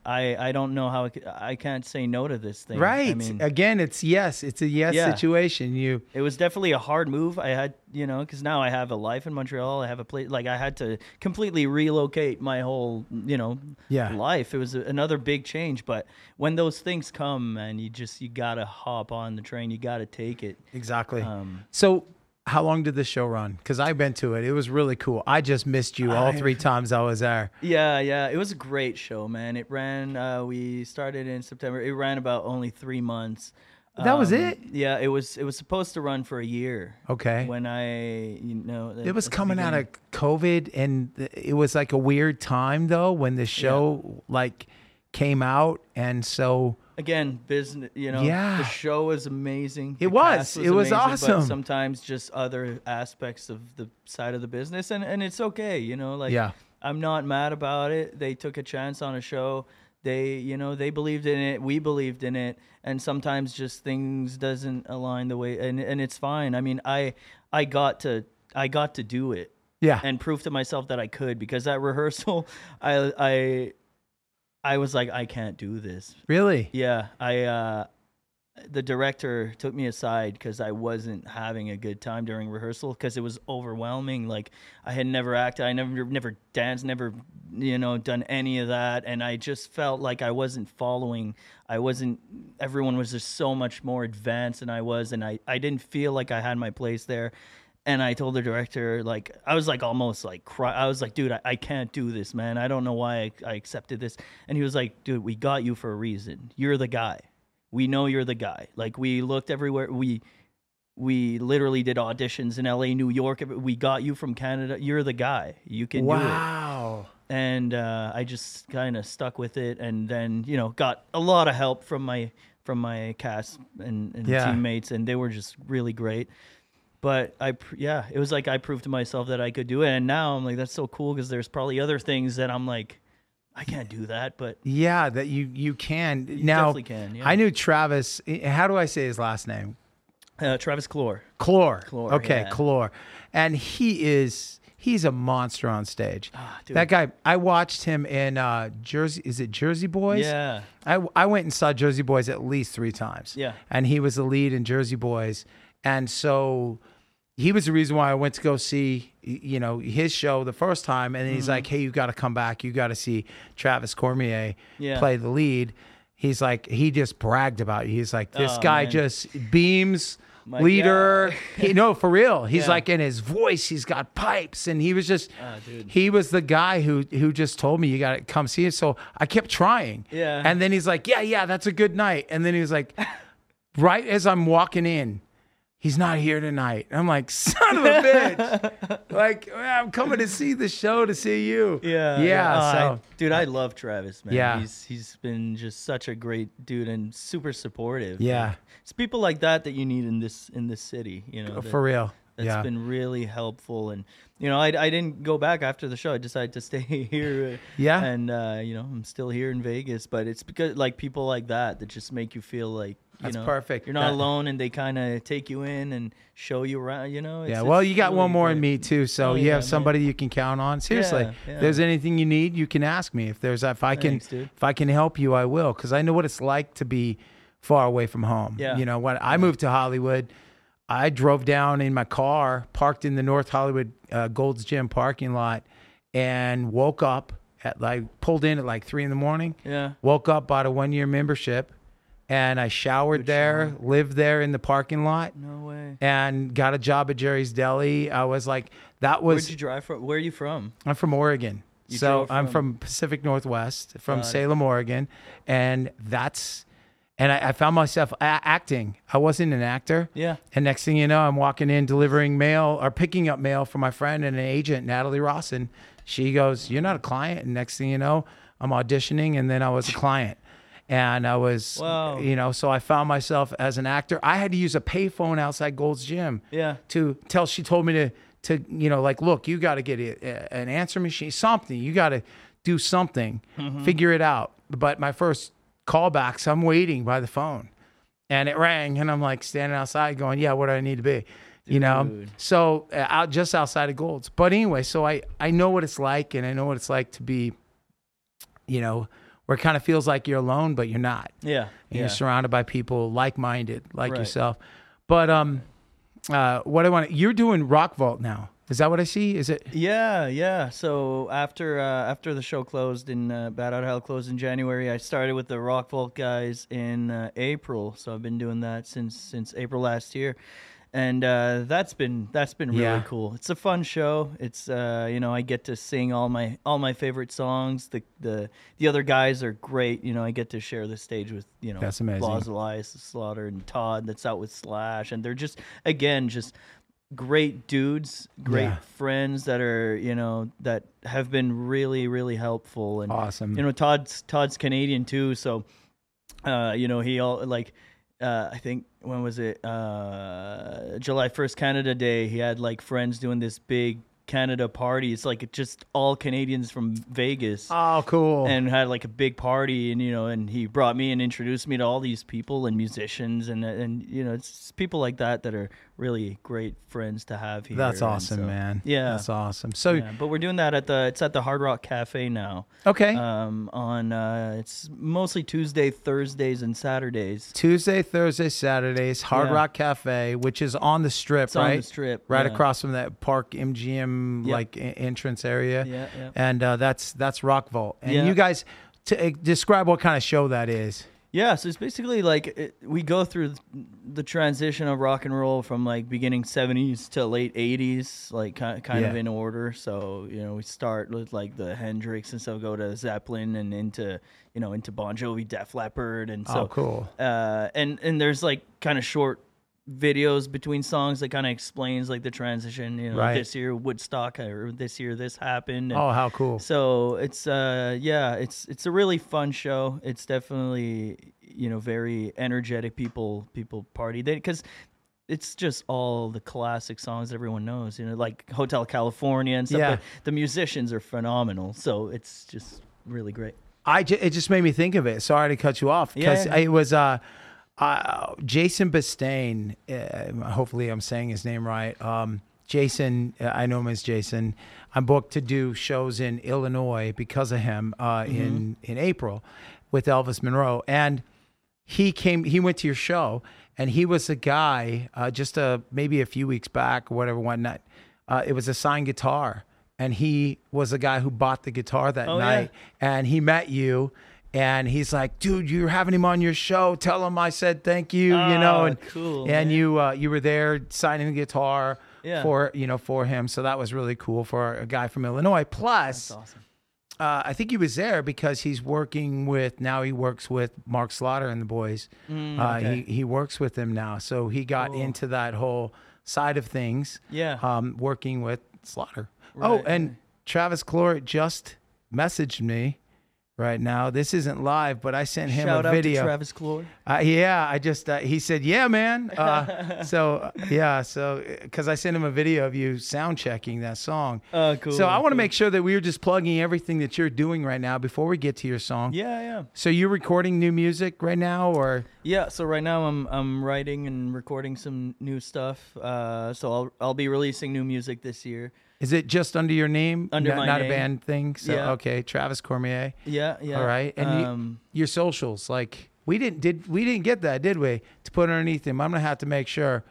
I I don't know how I, could, I can't say no to this thing. Right. I mean, Again, it's yes. It's a yes Yeah. situation. You it was definitely a hard move. I had, you know, because now I have a life in Montreal. I have a place. Like I had to completely relocate my whole, you know, Yeah. life. It was a, another big change. But when those things come, and you just you gotta hop on the train. You gotta take it. exactly. Um, so, how long did the show run? Because I've been to it. It was really cool. I just missed you all I- three times I was there. Yeah, yeah, it was a great show, man. It ran. Uh, we started in September. It ran about only three months. That was Um, it? Yeah, it was. It was supposed to run for a year. Okay. When I, you know, it was coming out of COVID, and it was like a weird time though when the show like came out, and so again business you know Yeah. the show was amazing It The was. It was amazing, awesome. sometimes just other aspects of the side of the business and and it's okay you know like Yeah. i'm not mad about it they took a chance on a show they you know they believed in it we believed in it and sometimes just things doesn't align the way and and it's fine i mean i i got to i got to do it yeah, and prove to myself that I could because that rehearsal I I I was like I can't do this. really, Yeah, I uh the director took me aside cuz I wasn't having a good time during rehearsal cuz it was overwhelming like I had never acted, I never never danced, never you know done any of that and I just felt like I wasn't following. I wasn't everyone was just so much more advanced than I was and I I didn't feel like I had my place there. And I told the director, like, I was like almost like cry. I was like, dude, I, I can't do this, man. I don't know why I, I accepted this. And he was like, dude, we got you for a reason. You're the guy. We know you're the guy. Like, we looked everywhere. We we literally did auditions in LA, New York. We got you from Canada. You're the guy. You can do it wow, and uh, I just kind of stuck with it, and then you know got a lot of help from my from my cast and, and Yeah. teammates, and they were just really great. But I, yeah, it was like I proved to myself that I could do it, and now I'm like, that's so cool because there's probably other things that I'm like, I can't do that, but yeah, that you you can you now. definitely can. Yeah. I knew Travis. eh, How do I say his last name? uh, Travis Clore. Clore. Clore, Okay, yeah. Clore. And he is he's a monster on stage. Ah, dude. that guy, I watched him in uh, Jersey. Is it Jersey Boys? Yeah, I, I went and saw Jersey Boys at least three times. Yeah. And he was the lead in Jersey Boys. And so he was the reason why I went to go see, you know, his show the first time. And then Mm-hmm. he's like, hey, you got to come back. You got to see Travis Cormier Yeah. play the lead. He's like, he just bragged about you. He's like, this Oh, guy man. just beams. My leader, he, no, for real. He's Yeah. like in his voice. He's got pipes, and he was just, dude. he was the guy who who just told me you got to come see it. So I kept trying. Yeah. And then he's like, yeah, yeah, that's a good night. And then he was like, right as I'm walking in, he's not here tonight. I'm like, son of a bitch. like, I'm coming to see the show to see you. Yeah, Yeah. Oh, so I- dude, I love Travis, man. Yeah. he's he's been just such a great dude and super supportive. Yeah. It's people like that that you need in this in this city. You know, uh, that- for real. That's yeah. been really helpful, and you know, I, I didn't go back after the show. I decided to stay here. Yeah. and uh, you know, I'm still here in Vegas, but it's because like people like that that just make you feel like you That's know perfect. You're not That- alone, and they kind of take you in and show you around. You know, yeah, well, you got really one more in me too, so Oh, you yeah, have man. somebody you can count on. Seriously, Yeah, yeah. if there's anything you need, you can ask me. If there's, if I can, dude. if I can help you, I will, because I know what it's like to be far away from home. Yeah. You know, when I moved to Hollywood, I drove down in my car, parked in the North Hollywood uh, Gold's Gym parking lot, and woke up at like pulled in at like three in the morning. Yeah. Woke up, bought a one year membership, and I showered Good there, lived there in the parking lot No way. and got a job at Jerry's Deli. I was like, that was. Where'd you drive from? Where are you from? I'm from Oregon, You so drove I'm from- from Pacific Northwest, from Got it. Salem, Oregon, and that's. And I, I found myself a- acting. I wasn't an actor. Yeah. And next thing you know, I'm walking in delivering mail or picking up mail for my friend and an agent, Natalie Rawson. She goes, You're not a client. And next thing you know, I'm auditioning and then I was a client. And I was, Wow. you know, so I found myself as an actor. I had to use a payphone outside Gold's Gym Yeah. to tell, she told me to, to you know, like, look, you got to get a, a- an answer machine, something. You got to do something, Mm-hmm. figure it out. But my first callbacks, I'm waiting by the phone. And it rang and i'm like standing outside going yeah where do i need to be? You know? So uh, out just outside of golds. But anyway so i i know what it's like and i know what it's like to be you know where it kind of feels like you're alone but you're not. Yeah. and yeah. you're surrounded by people like-minded like Right. yourself. But um uh what i want you're doing rock vault now is that what i see is it Yeah, yeah. So after uh, after the show closed in uh, Bat Out of Hell closed in January, I started with the Rock Vault guys in uh, April. So I've been doing that since since April last year, and uh, that's been that's been really Yeah. cool. It's a fun show. It's uh, you know I get to sing all my all my favorite songs. The the the other guys are great. You know I get to share the stage with you know That's amazing. Laws Elias Slaughter and Todd that's out with Slash, and they're just again just great dudes, great Yeah. friends that are you know that have been really really helpful. And awesome. you know Todd's Todd's Canadian too, so uh, you know he all like uh, I think when was it? Uh, July first Canada Day he had like friends doing this big Canada party. It's like just all Canadians from Vegas. Oh cool. And had like a big party and you know and he brought me and introduced me to all these people and musicians and and you know it's people like that that are really great friends to have here. That's awesome so- man. yeah. That's awesome. So yeah, but we're doing that at the it's at the Hard Rock Cafe now. Okay. Um on uh it's mostly Tuesday Thursdays and Saturdays. Tuesday, Thursday, Saturdays, Hard Yeah. Rock Cafe, which is on the strip, it's right? on the strip right yeah. across from that Park MGM Yep. like entrance area. yeah yeah And uh, that's that's Rock Vault. And Yeah. you guys uh, describe what kind of show that is. Yeah, so it's basically like it, we go through the transition of rock and roll from like beginning 70s to late 80s, like kind, kind of in order. So, you know, we start with like the Hendrix and so go to Zeppelin and into, you know, into Bon Jovi, Def Leppard. And so, oh, cool. uh, and, and there's like kind of short videos between songs that kind of explains like the transition, you know, Right. this year Woodstock or this year this happened. And, Oh, how cool. so it's uh yeah, it's it's a really fun show. It's definitely you know very energetic people people party they because it's just all the classic songs everyone knows. You know, like Hotel California and stuff. Yeah. But the musicians are phenomenal, so it's just really great. I ju- it just made me think of it. Sorry to cut you off because Yeah. it was uh, uh, Jason Bistain. Uh, hopefully, I'm saying his name right. Um, Jason, uh, I know him as Jason. I'm booked to do shows in Illinois because of him uh, in in April with Elvis Monroe, and he came. He went to your show, and he was a guy uh, just a maybe a few weeks back or whatever one night. Uh, it was a signed guitar, and he was the guy who bought the guitar that Oh, yeah. night, and he met you. And he's like, dude, you're having him on your show. Tell him I said thank you, you know. Oh, And cool, And man. you uh, you were there signing the guitar Yeah. for you know for him. So that was really cool for a guy from Illinois. Plus, That's awesome. uh, I think he was there because he's working with now. He works with Mark Slaughter and the boys. Mm, Uh, okay. he he works with them now, so he got Cool. into that whole side of things. Yeah. um, working with Slaughter. oh, and. Travis Clore just messaged me right now. This isn't live, but I sent him. Shout a out video. to Travis Clore. Uh, yeah, I just uh, he said, "Yeah, man." Uh, so uh, yeah, so because I sent him a video of you sound checking that song. Oh, cool. so I want to cool. make sure that we are just plugging everything that you're doing right now before we get to your song. Yeah, yeah. So you're recording new music right now, or Yeah, so right now I'm I'm writing and recording some new stuff. Uh, so I'll I'll be releasing new music this year. Is it just under your name, Under not, my not name. a band thing? So Yeah. okay, Travis Cormier. Yeah, yeah. All right, and you- um, your socials like we didn't did we didn't get that did we to put underneath him i'm gonna have to make sure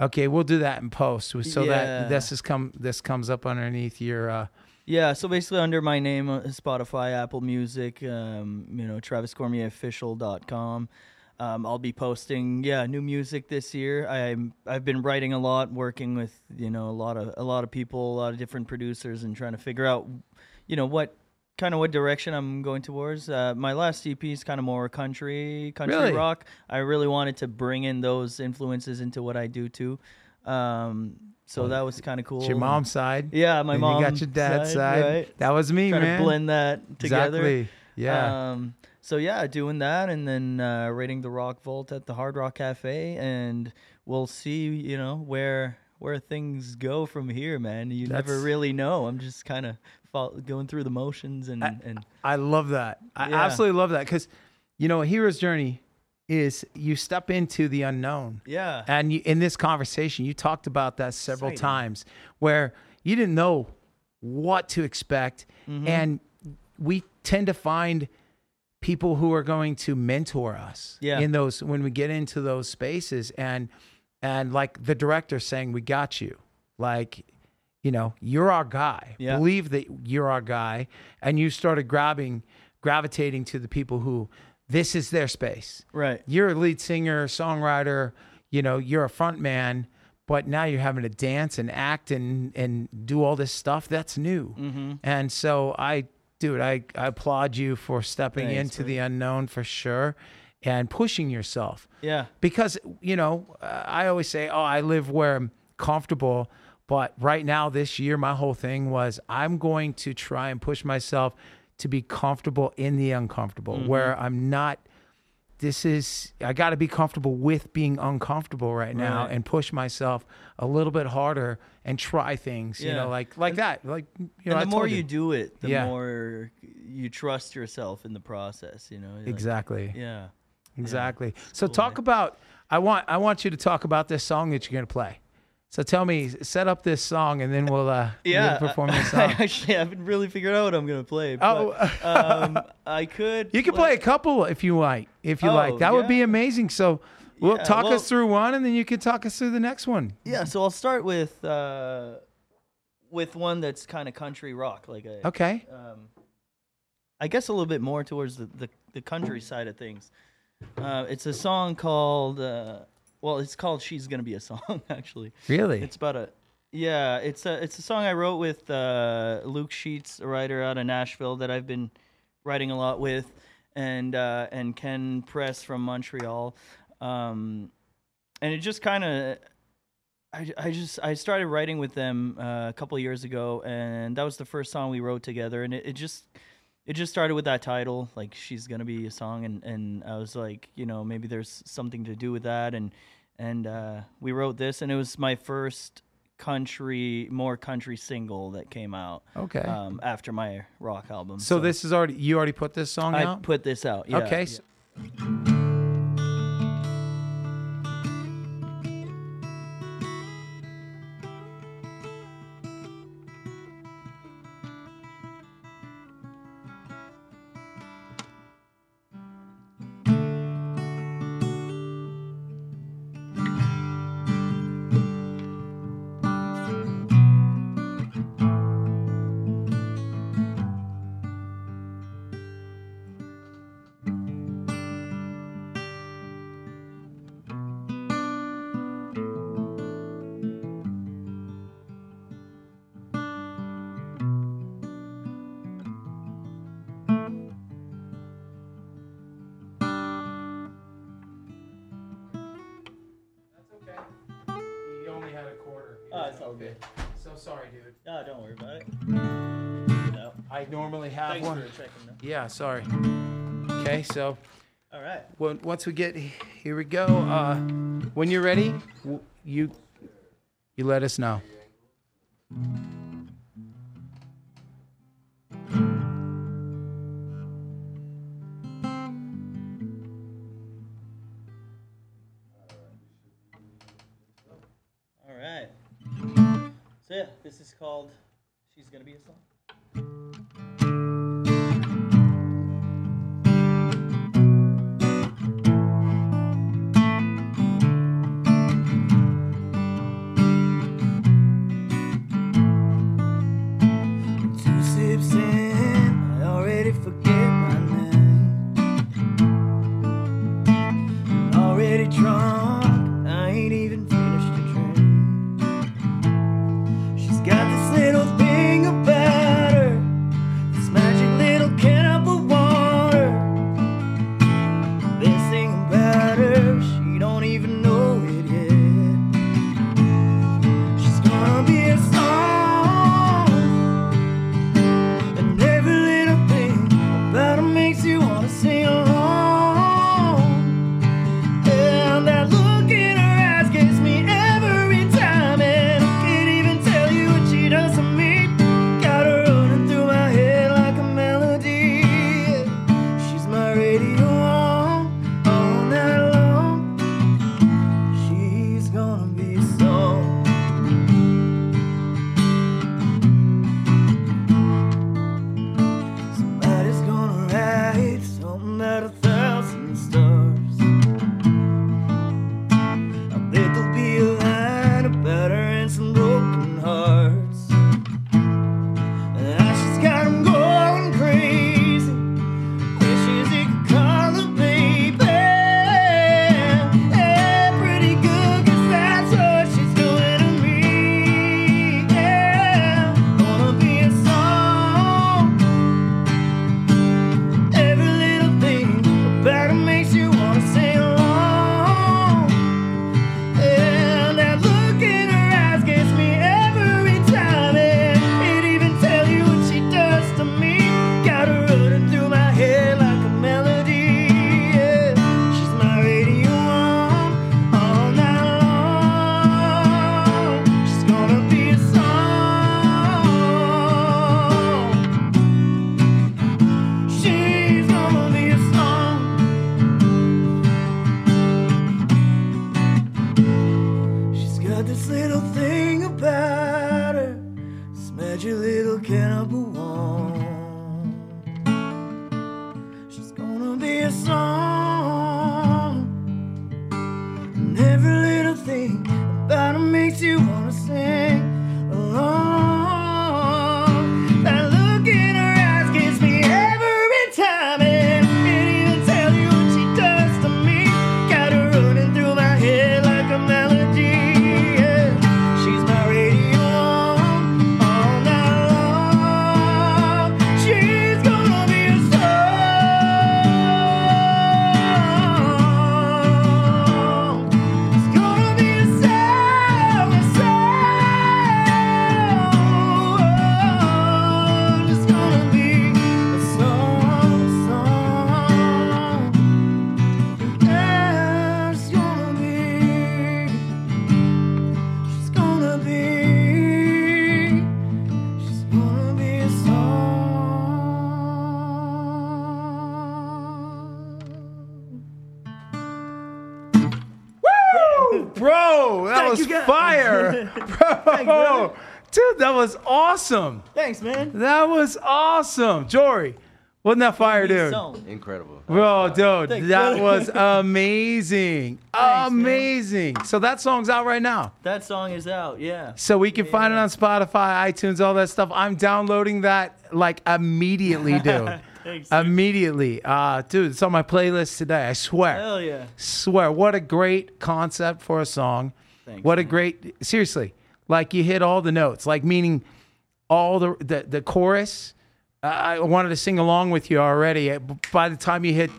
okay we'll do that in post so Yeah. that this is come this comes up underneath your uh yeah, so basically under my name, uh, Spotify, Apple Music, um, you know, TravisCormierOfficial.com. Um, I'll be posting, yeah, new music this year. I'm I've been writing a lot, working with you know a lot of a lot of people, a lot of different producers, and trying to figure out, you know, what kind of what direction I'm going towards. Uh, my last EP is kind of more country, country Really? rock. I really wanted to bring in those influences into what I do too. Um, so that was kind of cool. it's your mom's side yeah, my and mom. you got your dad's side, Right? that was me Trying man to blend that together. exactly yeah Um, so yeah, doing that, and then uh, rating the Rock Vault at the Hard Rock Cafe, and we'll see. You know where where things go from here, man. You never really know. I'm just kind of going through the motions, and and i love that i Yeah. absolutely love that because you know a hero's journey is you step into the unknown yeah, And you, in this conversation, you talked about that several Exciting. times where you didn't know what to expect. Mm-hmm. And we tend to find people who are going to mentor us Yeah. in those when we get into those spaces and and like the director saying we got you like you know you're our guy Yeah. believe that you're our guy and you started grabbing gravitating to the people who this is their space right. you're a lead singer, songwriter, you know, you're a front man, but now you're having to dance and act and and do all this stuff. That's new. Mm-hmm. And so I dude, I, I applaud you for stepping Thanks, into the unknown for sure and pushing yourself. Yeah, Because, you know, uh, I always say, oh, I live where I'm comfortable. But right now, this year, my whole thing was I'm going to try and push myself to be comfortable in the uncomfortable, where I'm not. This is, I got to be comfortable with being uncomfortable right now Right. and push myself a little bit harder and try things, you know, like like that. Like, you know, and I the more told you do it, the Yeah. more you trust yourself in the process. You know, Like, Exactly. Yeah. Exactly. So cool, talk man. about I want I want you to talk about this song that you're gonna play. So tell me, set up this song and then we'll uh Yeah, we'll perform the song. I actually haven't really figured out what I'm gonna play. Oh. Um, I could. you can play a couple if you like. If you Oh, like. That would be amazing. So we'll Yeah, talk well- us through one and then you can talk us through the next one. Yeah, so I'll start with uh, with one that's kind of country rock, like a, Okay. um, I guess a little bit more towards the, the, the country side of things. Uh, it's a song called, uh, well, it's called "She's Gonna Be a Song." Actually, Really? it's about a, yeah, it's a it's a song I wrote with uh, Luke Sheets, a writer out of Nashville that I've been writing a lot with, and uh, and Ken Press from Montreal, um, and it just kind of. I, I just I started writing with them uh, a couple of years ago, and that was the first song we wrote together, and it, it just it just started with that title, like she's gonna be a song, and, and I was like, you know, maybe there's something to do with that, and and uh, we wrote this, and it was my first country, more country single that came out Okay. um, after my rock album. so, this is already you already put this song I out? I put this out. Yeah, okay. yeah. Sorry, dude. No, don't worry about it. No. I normally have Thanks one. for checking. Though. Yeah, sorry. Okay, so All right. when, once we get here, we go. Uh, when you're ready, w- you you let us know. Called "She's Gonna Be a Song." That was awesome. Thanks, man. That was awesome. Jory, wasn't that fire, dude? Incredible. Bro, dude, Thanks, that brother. was amazing. man. amazing. So that song's out right now. That song is out. Yeah. So we can find it on Spotify, iTunes, all that stuff. I'm downloading that like immediately, dude. Thanks. dude. immediately. Uh, dude, it's on my playlist today. I swear. Hell yeah. Swear. What a great concept for a song. Thanks, what a man. great seriously. Like you hit all the notes. Like meaning all the the, the chorus. Uh, I wanted to sing along with you already. By the time you hit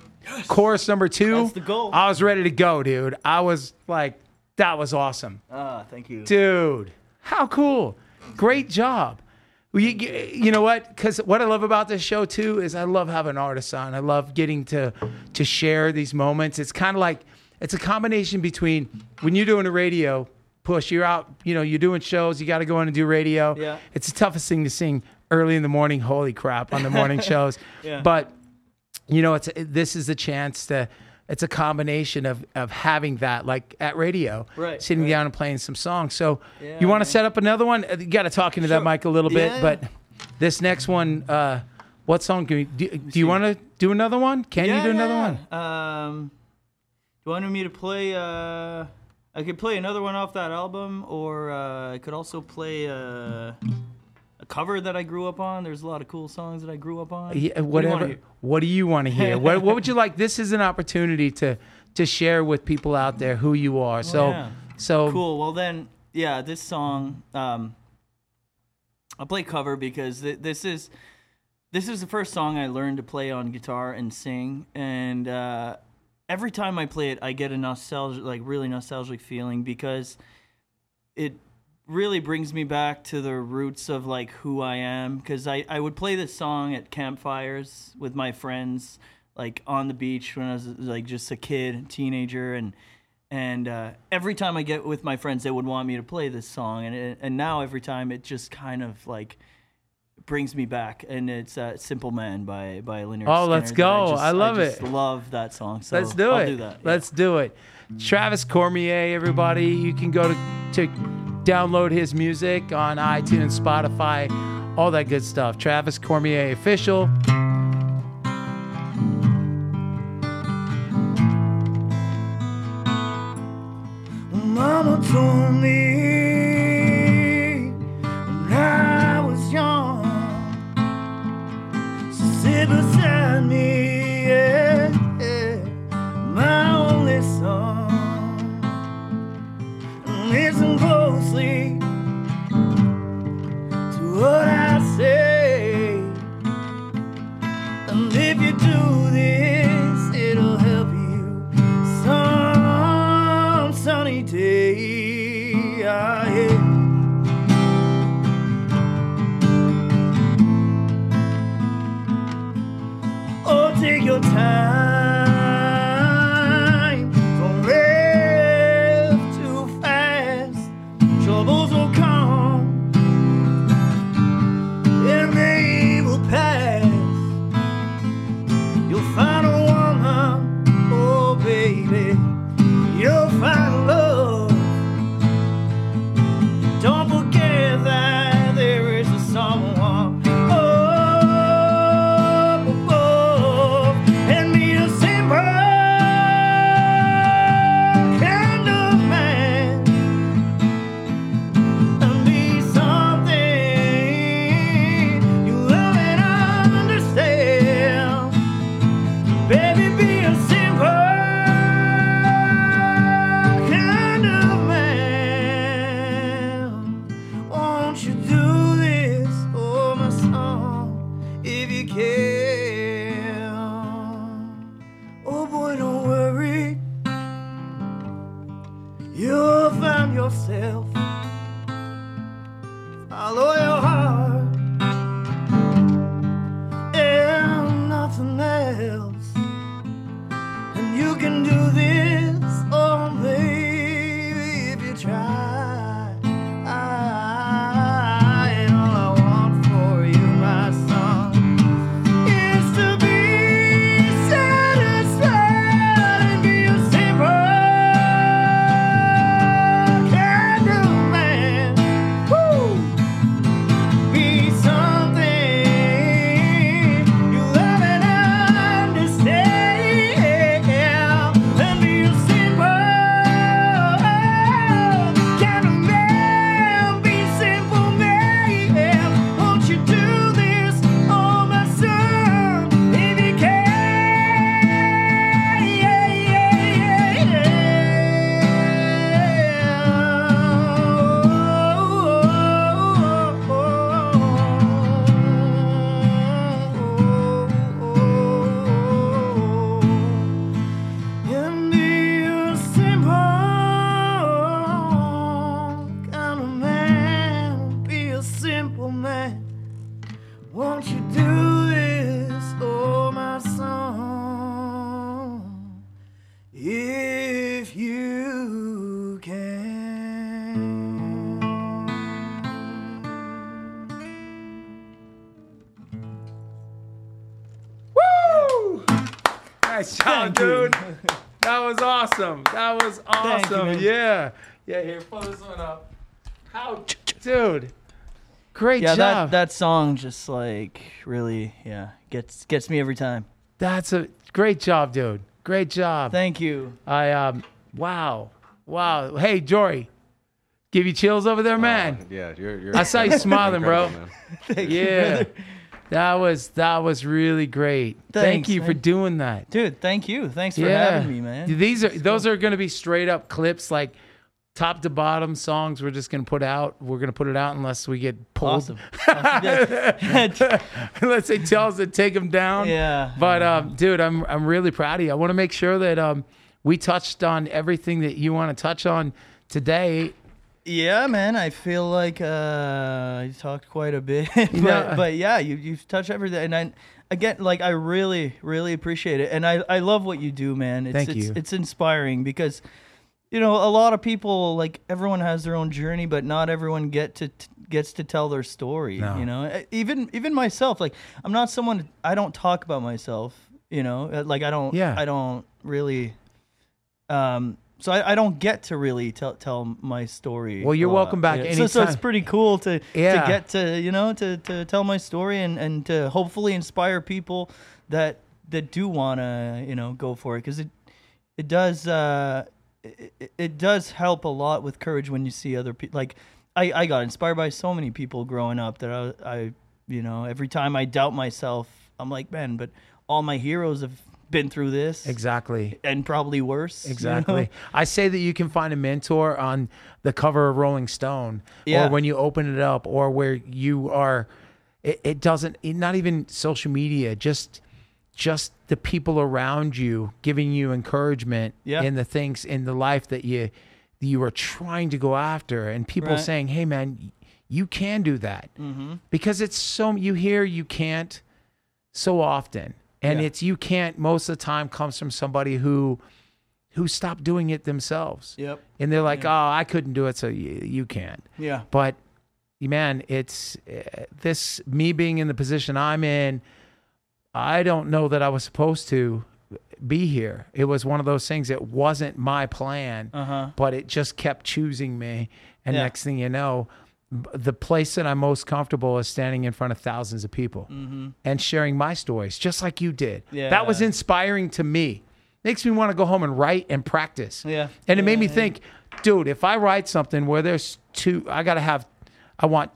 chorus number two, That's the goal. I was ready to go, dude. I was like, that was awesome, Ah, thank you. dude. How cool. Great job. You, you know what? Because what I love about this show too is I love having artists on. I love getting to to share these moments. It's kind of like it's a combination between when you're doing a radio push, you're out, you know, you're doing shows, you got to go in and do radio. Yeah. It's the toughest thing to sing early in the morning. Holy crap, on the morning shows. Yeah. But you know, it's this is a chance to. It's a combination of of having that, like at radio, Right, sitting right. down and playing some songs. So Yeah, you want to set up another one? Uh, You got to talk into that mic a little bit, Yeah. but this next one, uh, what song can we do? Do you want to do another one? Can you do another one? Um, you want me to play? Uh, I could play another one off that album, or uh, I could also play uh, a cover that I grew up on. There's a lot of cool songs that I grew up on. Yeah, What do you wanna whatever. What do you want to hear? what What would you like? This is an opportunity to to share with people out there who you are. So Oh, yeah. so Cool. Well, then, yeah, this song, um, I'll play cover because th- this is this is the first song I learned to play on guitar and sing, and uh, every time I play it, I get a nostalgic, like really nostalgic feeling because it really brings me back to the roots of like who I am. Because I I would play this song at campfires with my friends, like on the beach when I was like just a kid, teenager, and and uh, every time I get with my friends, they would want me to play this song, and and now every time it just kind of like brings me back, and it's uh, "Simple Man" by by Lynyrd. Oh, let's Skynyrd that go. just- I love just it. Love that song. So let's do I'll it. Do that. yeah. Let's do it. Travis Cormier, everybody, you can go to to download his music on iTunes, Spotify, all that good stuff. Travis Cormier official. Mama told me me, time. Don't live too fast. Troubles will come and they will pass. You'll find a woman, oh baby. You'll find love. Nice job, you. dude. That was awesome. That was awesome. man. yeah. Yeah, here, pull this one up. How, dude? Great Yeah, job. that that song just like really, yeah, gets gets me every time. That's a great job, dude. Great job. Thank you. I um, wow, wow. Hey, Jory, give you chills over there, man. Yeah, you're. you're I saw you smiling, bro. incredible, man. yeah, that was that was really great. Thank Thanks, you for doing that. Dude, thank you. Thanks for yeah, having me, man. These are those are going to be straight up clips, like top to bottom songs. We're just going to put out. We're going to put it out unless we get pulled. Awesome. Yeah. unless they tell us to take them down. Yeah. But um, dude, I'm I'm really proud of you. I want to make sure that um, we touched on everything that you want to touch on today. Yeah, man. I feel like uh, I talked quite a bit, but, Yeah. but yeah, you you've touched everything, and I, again, like I really, really appreciate it, and I I love what you do, man. It's, Thank it's, you. It's inspiring because, you know, a lot of people like everyone has their own journey, but not everyone get to t- gets to tell their story. No. You know, even even myself, like I'm not someone I don't talk about myself. You know, Uh, like I don't. Yeah. I don't really. Um. So I, I don't get to really tell tell my story. Well, you're welcome back Yeah. So, so it's pretty cool to Yeah. to get to you know to, to tell my story and, and to hopefully inspire people that that do want to you know go for it because it it does uh it, it- it does help a lot with courage when you see other people like I, I got inspired by so many people growing up that I, I you know every time I doubt myself I'm like man but all my heroes have been through this Exactly. and probably worse you know? Exactly. I say that you can find a mentor on the cover of Rolling Stone, Yeah. or when you open it up, or where you are. It, it doesn't. It, not even social media. Just, just the people around you giving you encouragement Yeah. in the things in the life that you you are trying to go after, and people Right. saying, "Hey, man, you can do that," mm-hmm. because it's so you hear you can't so often and Yeah. it's you can't most of the time comes from somebody who who stopped doing it themselves Yep. and they're like oh i couldn't do it so you, you can't Yeah. but man it's uh, this me being in the position i'm in i don't know that i was supposed to be here it was one of those things it wasn't my plan Uh huh. but it just kept choosing me. And Yeah. next thing you know, the place that I'm most comfortable is standing in front of thousands of people and sharing my stories, just like you did. Yeah. That was inspiring to me. Makes me want to go home and write and practice. Yeah. And it made me Yeah, yeah. think, dude, if I write something where there's two, I got to have, I want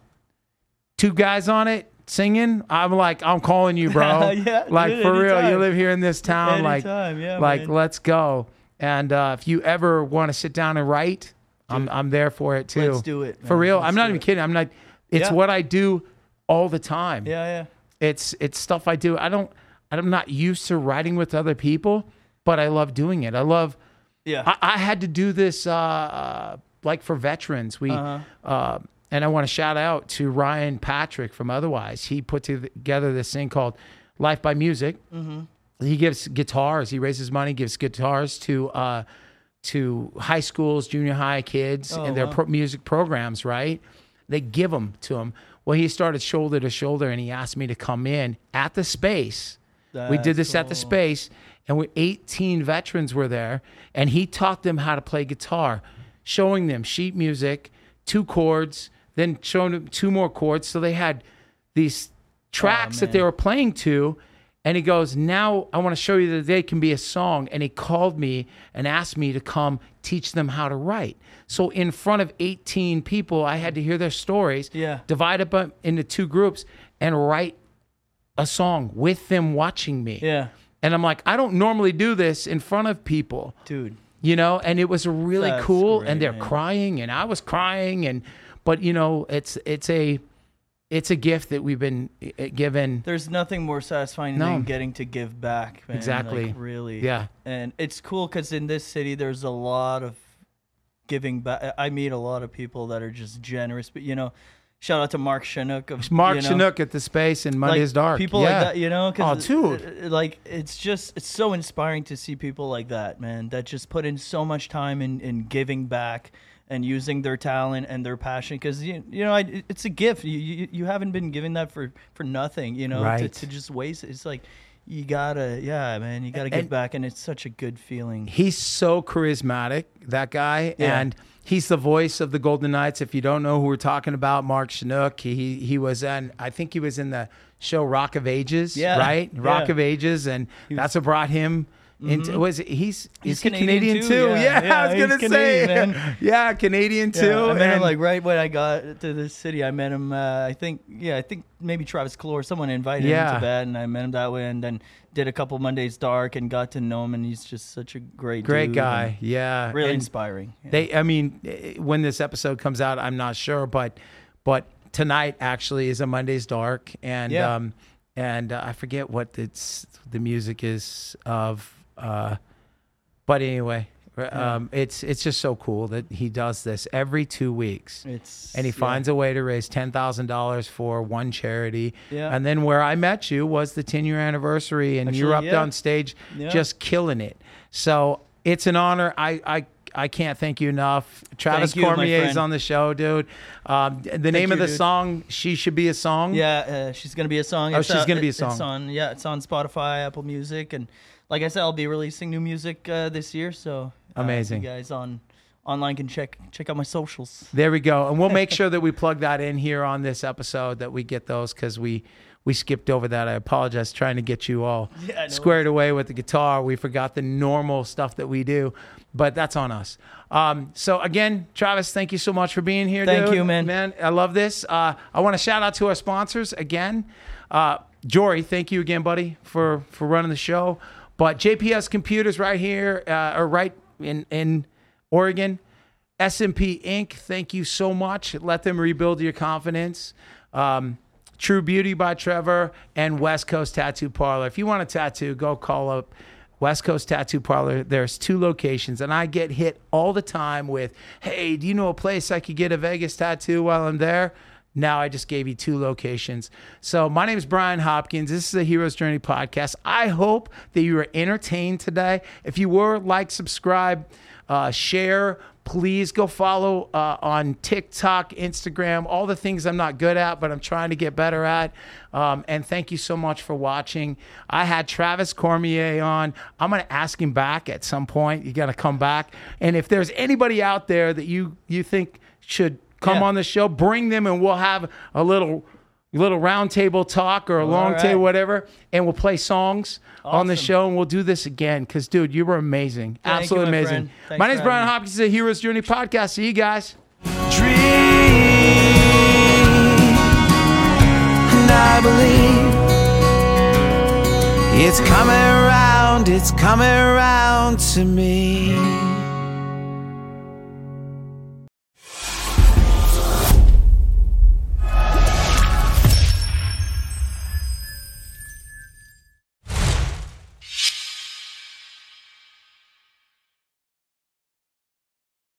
two guys on it singing. I'm like, I'm calling you, bro. Yeah, like dude, for real. You live here in this town. Anytime, like, yeah, like man. let's go. And uh, if you ever want to sit down and write, I'm I'm there for it too. Let's do it, for real. Let's I'm not even it. kidding. I'm not. It's Yeah. what I do all the time. Yeah. Yeah. It's it's stuff I do. I don't. I'm not used to writing with other people, but I love doing it. I love. Yeah. I, I had to do this uh, uh, like for veterans. We Uh-huh. uh, and I want to shout out to Ryan Patrick from Otherwise. He put together this thing called Life by Music. Mm-hmm. He gives guitars. He raises money, gives guitars to uh, to high schools, junior high kids, Oh, and their wow. pro- music programs. Right? They give them to him. Well, he started shoulder to shoulder, and he asked me to come in at the space. we did That's this at the space, and we 18 veterans were there, and he taught them how to play guitar, showing them sheet music, two chords, then showing them two more chords. So they had these tracks that they were playing to. And he goes, Now I want to show you that they can be a song. And he called me and asked me to come teach them how to write. So, in front of 18 people, I had to hear their stories, Yeah. divide up uh, into two groups, and write a song with them watching me. Yeah. And I'm like, I don't normally do this in front of people, Dude. you know, and it was really That's cool. great, and they're man. crying, and I was crying, and but you know, it's it's a it's a gift that we've been uh, given. There's nothing more satisfying No. than getting to give back, man. Exactly. Like, really. Yeah. And it's cool because in this city, there's a lot of giving back. I meet a lot of people that are just generous, but you know, shout out to Mark Shunock of Mark you know, Shunock at the space and Monday like, is Dark. People yeah. like that, you know, Oh, cause dude. uh, like it's just it's so inspiring to see people like that, man. That just put in so much time in in giving back and using their talent and their passion because you, you know I, it's a gift. You, you you haven't been given that for for nothing, you know, to, Right. to just waste it. It's like you gotta, yeah, man, you gotta give And- back, and it's such a good feeling. He's so charismatic, that guy, Yeah. and he's the voice of the Golden Knights. If you don't know who we're talking about, Mark Shunock. He he was in. I think he was in the show Rock of Ages. Yeah, right, Rock yeah. Of Ages, and that's what brought him. Into, was it, he's He's he Canadian Canadian, too, too? yeah. Yeah, Yeah, I was gonna Canadian, say, man. yeah, Canadian too. Yeah, I met him like right when I got to the city. I met him. Uh, I think, yeah, I think maybe Travis Clore. Someone invited him to bed, and I met him that way, and then did a couple Mondays dark and got to know him. And he's just such a great, great guy. Yeah, really And- inspiring. Yeah. They, I mean, when this episode comes out, I'm not sure, but but tonight actually is a Monday's Dark, and Yeah. um, and uh, I forget what it's the music is of, uh, but anyway, um, it's it's just so cool that he does this every two weeks. it's And he yeah. finds a way to raise ten thousand dollars for one charity. Yeah. And then where I met you was the ten year anniversary, and you were up Actually, yeah. on stage Yeah. just killing it. So it's an honor. I I, I can't thank you enough. Travis Thank you, Cormier is on the show, dude. Um, the name of the dude. song, "She Should Be a Song." Yeah, uh, she's gonna be a song. Oh, It's, she's uh, gonna be a song. It's on, yeah, it's on Spotify, Apple Music, and like I said, I'll be releasing new music uh, this year. So uh, Amazing. You guys on online can check check out my socials. There we go, and we'll make sure that we plug that in here on this episode that we get those because we we skipped over that. I apologize, trying to get you all Yeah, squared away with the guitar. We forgot the normal stuff that we do, but that's on us. Um, so again, Travis, thank you so much for being here. Thank dude. you, man. Man, I love this. Uh, I want to shout out to our sponsors again. Uh, Jory, thank you again, buddy, for for running the show. But JPS Computers right here, uh, or right in in Oregon. SMP Inc. Thank you so much. Let them rebuild your confidence. Um, True Beauty by Trevor and West Coast Tattoo Parlor. If you want a tattoo, go call up West Coast Tattoo Parlor. There's two locations, and I get hit all the time with, "Hey, do you know a place I could get a Vegas tattoo while I'm there?" Now I just gave you two locations. So my name is Brian Hopkins. This is the Hero's Journey podcast. I hope that you were entertained today. If you were, like, subscribe, uh, share. Please go follow uh, on TikTok, Instagram, all the things I'm not good at, but I'm trying to get better at. Um, and thank you so much for watching. I had Travis Cormier on. I'm going to ask him back at some point. You got to come back. And if there's anybody out there that you you think should come Yeah. on the show, bring them, and we'll have a little little round table talk or a long right. table, whatever, and we'll play songs on the show, and we'll do this again. Because, dude, you were amazing, Thank you, absolutely my amazing. Thanks my name is Brian having me. Hopkins, the Heroes Journey podcast. See you guys. dream and I believe it's coming around, it's coming around to me.